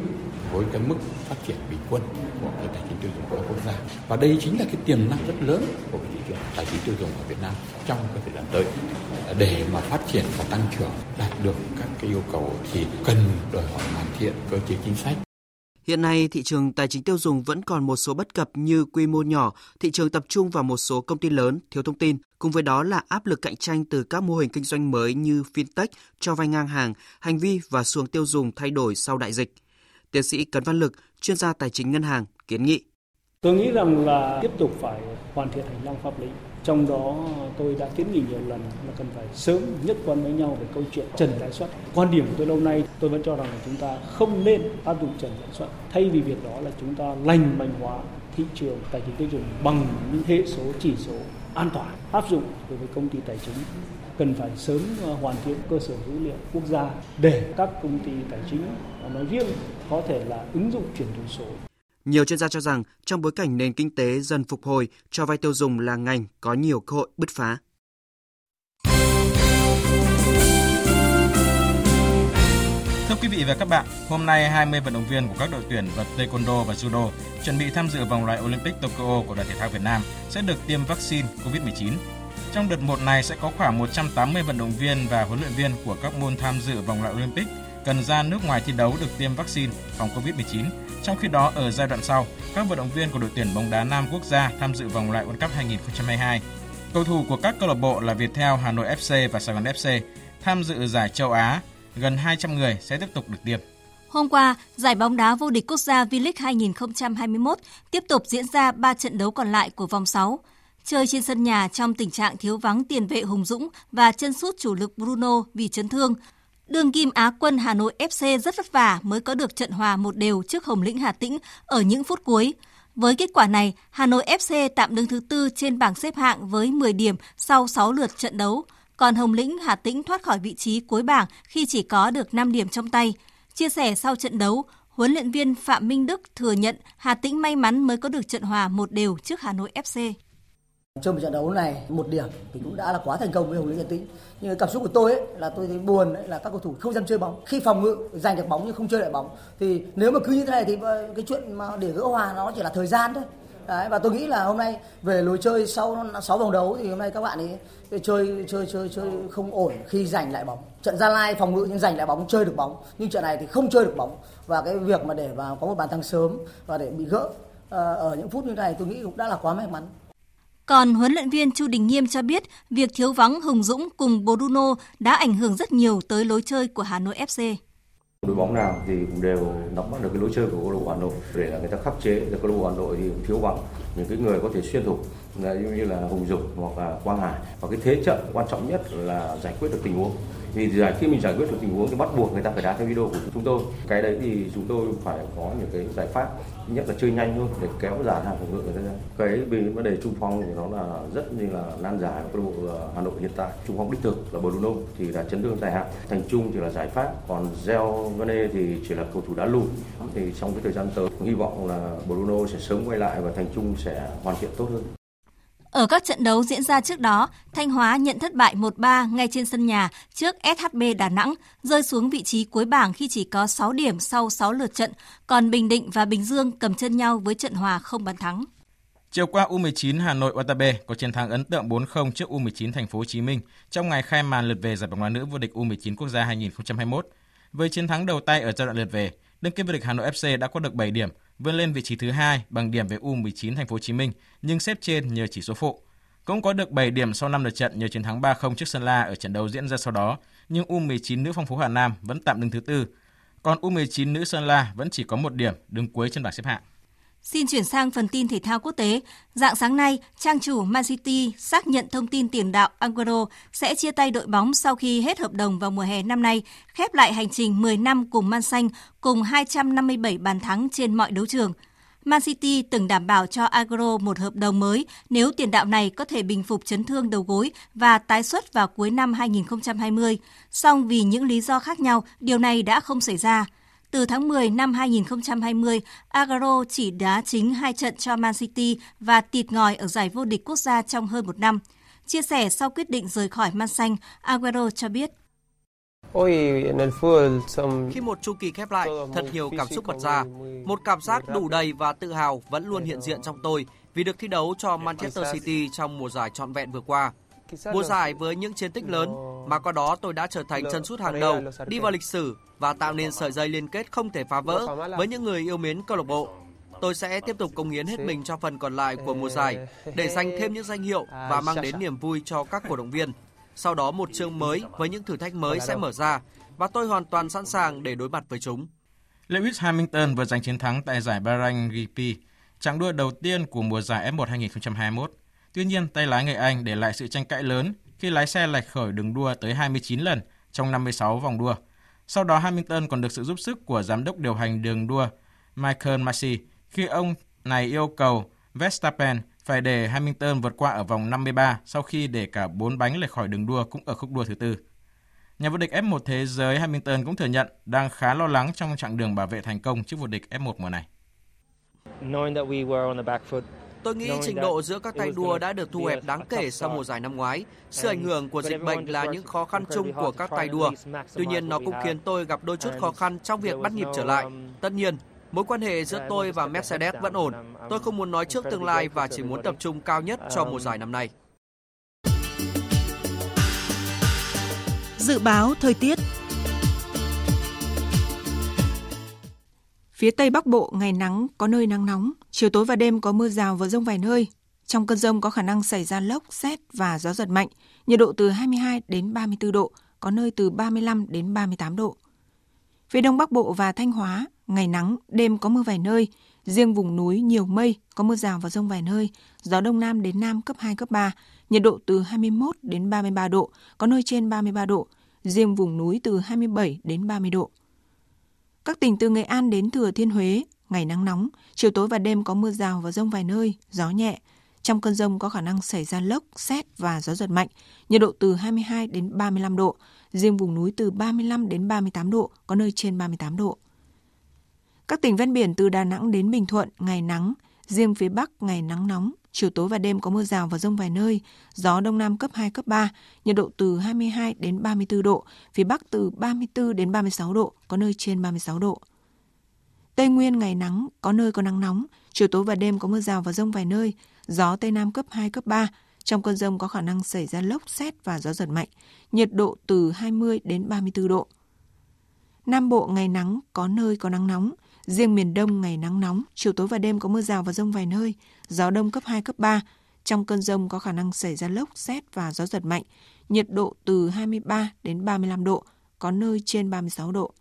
với cái mức phát triển bình quân của cái tài chính tiêu dùng của các quốc gia và đây chính là cái tiềm năng rất lớn của cái thị trường tài chính tiêu dùng ở Việt Nam trong cái thời gian tới để mà phát triển và tăng trưởng đạt được các cái yêu cầu thì cần đòi hỏi hoàn thiện cơ chế chính sách Hiện nay, thị trường tài chính tiêu dùng vẫn còn một số bất cập như quy mô nhỏ, thị trường tập trung vào một số công ty lớn, thiếu thông tin. Cùng với đó là áp lực cạnh tranh từ các mô hình kinh doanh mới như fintech, cho vay ngang hàng, hành vi và xu hướng tiêu dùng thay đổi sau đại dịch. Tiến sĩ Cấn Văn Lực, chuyên gia tài chính ngân hàng, kiến nghị. Tôi nghĩ rằng là tiếp tục phải hoàn thiện hành lang pháp lý. Trong đó tôi đã kiến nghị nhiều lần là cần phải sớm nhất quan với nhau về câu chuyện trần lãi suất. Quan điểm của tôi lâu nay tôi vẫn cho rằng là chúng ta không nên áp dụng trần lãi suất. Thay vì việc đó là chúng ta lành mạnh hóa thị trường tài chính tiêu dùng bằng những hệ số chỉ số an toàn áp dụng đối với công ty tài chính cần phải sớm ờ, hoàn thiện cơ sở dữ liệu quốc gia để các công ty tài chính nói riêng có thể là ứng dụng chuyển đổi số. Nhiều chuyên gia cho rằng trong bối cảnh nền kinh tế dần phục hồi, cho vay tiêu dùng là ngành có nhiều cơ hội bứt phá. Thưa quý vị và các bạn, hôm nay 20 vận động viên của các đội tuyển vật taekwondo và judo chuẩn bị tham dự vòng loại Olympic Tokyo của đoàn thể thao Việt Nam sẽ được tiêm vaccine COVID-19. Trong đợt 1 này sẽ có khoảng 180 vận động viên và huấn luyện viên của các môn tham dự vòng loại Olympic cần ra nước ngoài thi đấu được tiêm vaccine phòng COVID-19. Trong khi đó, ở giai đoạn sau, các vận động viên của đội tuyển bóng đá nam quốc gia tham dự vòng loại World Cup 2022. Cầu thủ của các câu lạc bộ là Viettel, Hà Nội FC và Sài Gòn FC tham dự giải châu Á, gần 200 người sẽ tiếp tục được tiêm. Hôm qua, giải bóng đá vô địch quốc gia V-League 2021 tiếp tục diễn ra 3 trận đấu còn lại của vòng 6. Chơi trên sân nhà trong tình trạng thiếu vắng tiền vệ Hùng Dũng và chân sút chủ lực Bruno vì chấn thương, Đường kim Á quân Hà Nội FC rất vất vả mới có được trận hòa một đều trước Hồng Lĩnh Hà Tĩnh ở những phút cuối. Với kết quả này, Hà Nội FC tạm đứng thứ tư trên bảng xếp hạng với 10 điểm sau 6 lượt trận đấu, còn Hồng Lĩnh Hà Tĩnh thoát khỏi vị trí cuối bảng khi chỉ có được 5 điểm trong tay. Chia sẻ sau trận đấu, huấn luyện viên Phạm Minh Đức thừa nhận Hà Tĩnh may mắn mới có được trận hòa một đều trước Hà Nội FC. Trong một trận đấu này một điểm thì cũng đã là quá thành công với Hồng Lĩnh Hà Tĩnh. Nhưng cảm xúc của tôi ấy, là tôi thấy buồn ấy, là các cầu thủ không dám chơi bóng. Khi phòng ngự giành được bóng nhưng không chơi lại bóng thì nếu mà cứ như thế này thì cái chuyện mà để gỡ hòa nó chỉ là thời gian thôi. Đấy, và tôi nghĩ là hôm nay về lối chơi sau 6 vòng đấu thì hôm nay các bạn ấy chơi chơi chơi chơi không ổn khi giành lại bóng. Trận Gia Lai phòng ngự nhưng giành lại bóng chơi được bóng, nhưng trận này thì không chơi được bóng và cái việc mà để vào có một bàn thắng sớm và để bị gỡ ờ, ở những phút như này tôi nghĩ cũng đã là quá may mắn. Còn huấn luyện viên Chu Đình Nghiêm cho biết, việc thiếu vắng Hùng Dũng cùng Bruno đã ảnh hưởng rất nhiều tới lối chơi của Hà Nội FC. Đội bóng nào thì cũng đều nắm bắt được cái lối chơi của câu lạc bộ Hà Nội. Để là người ta khắc chế được câu lạc bộ Hà Nội thì cũng thiếu vắng những cái người có thể xuyên thủng như là Hùng Dũng hoặc là Quang Hải. Và cái thế trận quan trọng nhất là giải quyết được tình huống thì giải khi mình giải quyết được tình huống thì bắt buộc người ta phải đá theo video của chúng tôi. Cái đấy thì chúng tôi phải có những cái giải pháp. Nhất là chơi nhanh thôi, để kéo giảm hàng phòng ngự người ta. Ra cái về vấn đề trung phong thì nó là rất như là nan giải của câu bộ ờ, Hà Nội hiện tại. Trung phong đích thực là Bruno thì là chấn thương dài hạn. Thành trung thì là giải pháp, còn Gel Vane thì chỉ là cầu thủ đá lùi. Thì trong cái thời gian tới hy vọng là Bruno sẽ sớm quay lại và thành trung sẽ hoàn thiện tốt hơn ở các trận đấu diễn ra trước đó, Thanh Hóa nhận thất bại 1-3 ngay trên sân nhà trước SHB Đà Nẵng, rơi xuống vị trí cuối bảng khi chỉ có 6 điểm sau 6 lượt trận, còn Bình Định và Bình Dương cầm chân nhau với trận hòa không bàn thắng. Chiều qua U19 Hà Nội Watabe có chiến thắng ấn tượng 4-0 trước U19 Thành phố Hồ Chí Minh trong ngày khai màn lượt về giải bóng đá nữ vô địch U19 quốc gia 2021. Với chiến thắng đầu tay ở giai đoạn lượt về, đương kim vô địch Hà Nội FC đã có được 7 điểm vươn lên vị trí thứ hai bằng điểm về U19 Thành phố Hồ Chí Minh, nhưng xếp trên nhờ chỉ số phụ. Cũng có được 7 điểm sau 5 lượt trận nhờ chiến thắng 3-0 trước Sơn La ở trận đấu diễn ra sau đó, nhưng U19 nữ phong phú Hà Nam vẫn tạm đứng thứ tư. Còn U19 nữ Sơn La vẫn chỉ có một điểm, đứng cuối trên bảng xếp hạng. Xin chuyển sang phần tin thể thao quốc tế. Dạng sáng nay, trang chủ Man City xác nhận thông tin tiền đạo Aguero sẽ chia tay đội bóng sau khi hết hợp đồng vào mùa hè năm nay, khép lại hành trình 10 năm cùng Man Xanh cùng 257 bàn thắng trên mọi đấu trường. Man City từng đảm bảo cho Aguero một hợp đồng mới nếu tiền đạo này có thể bình phục chấn thương đầu gối và tái xuất vào cuối năm 2020. Song vì những lý do khác nhau, điều này đã không xảy ra. Từ tháng 10 năm 2020, Agaro chỉ đá chính hai trận cho Man City và tịt ngòi ở giải vô địch quốc gia trong hơn một năm. Chia sẻ sau quyết định rời khỏi Man Xanh, Aguero cho biết. Khi một chu kỳ khép lại, thật nhiều cảm xúc bật ra. Một cảm giác đủ đầy và tự hào vẫn luôn hiện diện trong tôi vì được thi đấu cho Manchester City trong mùa giải trọn vẹn vừa qua. Mùa giải với những chiến tích lớn mà qua đó tôi đã trở thành chân sút hàng đầu, đi vào lịch sử và tạo nên sợi dây liên kết không thể phá vỡ với những người yêu mến câu lạc bộ. Tôi sẽ tiếp tục cống hiến hết mình cho phần còn lại của mùa giải để giành thêm những danh hiệu và mang đến niềm vui cho các cổ động viên. Sau đó một chương mới với những thử thách mới sẽ mở ra và tôi hoàn toàn sẵn sàng để đối mặt với chúng. Lewis Hamilton vừa giành chiến thắng tại giải Bahrain GP, chặng đua đầu tiên của mùa giải F1 2021. Tuy nhiên, tay lái người Anh để lại sự tranh cãi lớn khi lái xe lệch khỏi đường đua tới 29 lần trong 56 vòng đua. Sau đó Hamilton còn được sự giúp sức của giám đốc điều hành đường đua Michael Massey khi ông này yêu cầu Verstappen phải để Hamilton vượt qua ở vòng 53 sau khi để cả bốn bánh lệch khỏi đường đua cũng ở khúc đua thứ tư. Nhà vô địch F1 thế giới Hamilton cũng thừa nhận đang khá lo lắng trong chặng đường bảo vệ thành công trước vô địch F1 mùa này. Tôi nghĩ trình độ giữa các tay đua đã được thu hẹp đáng kể sau mùa giải năm ngoái. Sự ảnh hưởng của dịch bệnh là những khó khăn chung của các tay đua. Tuy nhiên, nó cũng khiến tôi gặp đôi chút khó khăn trong việc bắt nhịp trở lại. Tất nhiên, mối quan hệ giữa tôi và Mercedes vẫn ổn. Tôi không muốn nói trước tương lai và chỉ muốn tập trung cao nhất cho mùa giải năm nay. Dự báo thời tiết Phía Tây Bắc Bộ ngày nắng, có nơi nắng nóng, chiều tối và đêm có mưa rào và rông vài nơi. Trong cơn rông có khả năng xảy ra lốc, xét và gió giật mạnh, nhiệt độ từ 22 đến 34 độ, có nơi từ 35 đến 38 độ. Phía Đông Bắc Bộ và Thanh Hóa, ngày nắng, đêm có mưa vài nơi, riêng vùng núi nhiều mây, có mưa rào và rông vài nơi, gió Đông Nam đến Nam cấp 2, cấp 3, nhiệt độ từ 21 đến 33 độ, có nơi trên 33 độ, riêng vùng núi từ 27 đến 30 độ. Các tỉnh từ Nghệ An đến Thừa Thiên Huế, ngày nắng nóng, chiều tối và đêm có mưa rào và rông vài nơi, gió nhẹ. Trong cơn rông có khả năng xảy ra lốc, xét và gió giật mạnh, nhiệt độ từ 22 đến 35 độ, riêng vùng núi từ 35 đến 38 độ, có nơi trên 38 độ. Các tỉnh ven biển từ Đà Nẵng đến Bình Thuận, ngày nắng, riêng phía Bắc ngày nắng nóng, chiều tối và đêm có mưa rào và rông vài nơi, gió đông nam cấp 2, cấp 3, nhiệt độ từ 22 đến 34 độ, phía Bắc từ 34 đến 36 độ, có nơi trên 36 độ. Tây Nguyên ngày nắng, có nơi có nắng nóng, chiều tối và đêm có mưa rào và rông vài nơi, gió Tây Nam cấp 2, cấp 3. Trong cơn rông có khả năng xảy ra lốc, xét và gió giật mạnh, nhiệt độ từ 20 đến 34 độ. Nam Bộ ngày nắng, có nơi có nắng nóng, riêng miền Đông ngày nắng nóng, chiều tối và đêm có mưa rào và rông vài nơi, gió đông cấp 2, cấp 3. Trong cơn rông có khả năng xảy ra lốc, xét và gió giật mạnh, nhiệt độ từ 23 đến 35 độ, có nơi trên 36 độ.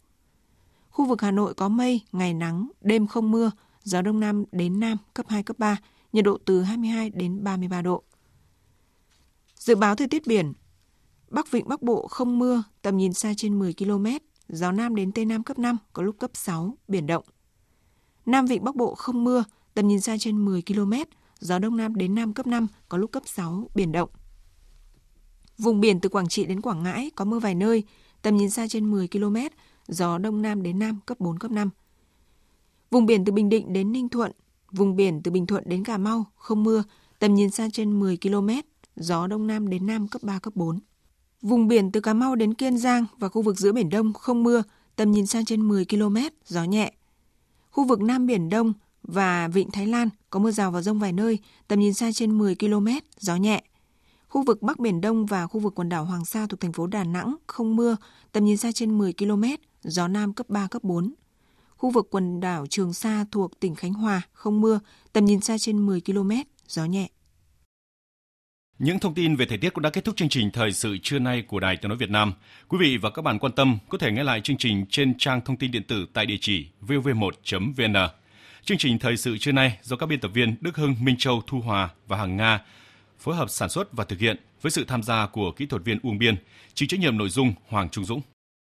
Khu vực Hà Nội có mây, ngày nắng, đêm không mưa, gió đông nam đến nam cấp 2, cấp 3, nhiệt độ từ 22 đến 33 độ. Dự báo thời tiết biển Bắc Vịnh Bắc Bộ không mưa, tầm nhìn xa trên 10 km, gió Nam đến Tây Nam cấp 5, có lúc cấp 6, biển động. Nam Vịnh Bắc Bộ không mưa, tầm nhìn xa trên 10 km, gió Đông Nam đến Nam cấp 5, có lúc cấp 6, biển động. Vùng biển từ Quảng Trị đến Quảng Ngãi có mưa vài nơi, tầm nhìn xa trên 10 km, gió Đông Nam đến Nam cấp 4, cấp 5. Vùng biển từ Bình Định đến Ninh Thuận, vùng biển từ Bình Thuận đến Cà Mau không mưa, tầm nhìn xa trên 10 km, gió Đông Nam đến Nam cấp 3, cấp 4. Vùng biển từ Cà Mau đến Kiên Giang và khu vực giữa Biển Đông không mưa, tầm nhìn xa trên 10 km, gió nhẹ. Khu vực Nam Biển Đông và Vịnh Thái Lan có mưa rào và rông vài nơi, tầm nhìn xa trên 10 km, gió nhẹ. Khu vực Bắc Biển Đông và khu vực quần đảo Hoàng Sa thuộc thành phố Đà Nẵng không mưa, tầm nhìn xa trên 10 km, gió Nam cấp 3, cấp 4. Khu vực quần đảo Trường Sa thuộc tỉnh Khánh Hòa không mưa, tầm nhìn xa trên 10 km, gió nhẹ. Những thông tin về thời tiết cũng đã kết thúc chương trình thời sự trưa nay của Đài Tiếng nói Việt Nam. Quý vị và các bạn quan tâm có thể nghe lại chương trình trên trang thông tin điện tử tại địa chỉ vv1.vn. Chương trình thời sự trưa nay do các biên tập viên Đức Hưng, Minh Châu, Thu Hòa và Hằng Nga phối hợp sản xuất và thực hiện với sự tham gia của kỹ thuật viên Uông Biên, chịu trách nhiệm nội dung Hoàng Trung Dũng.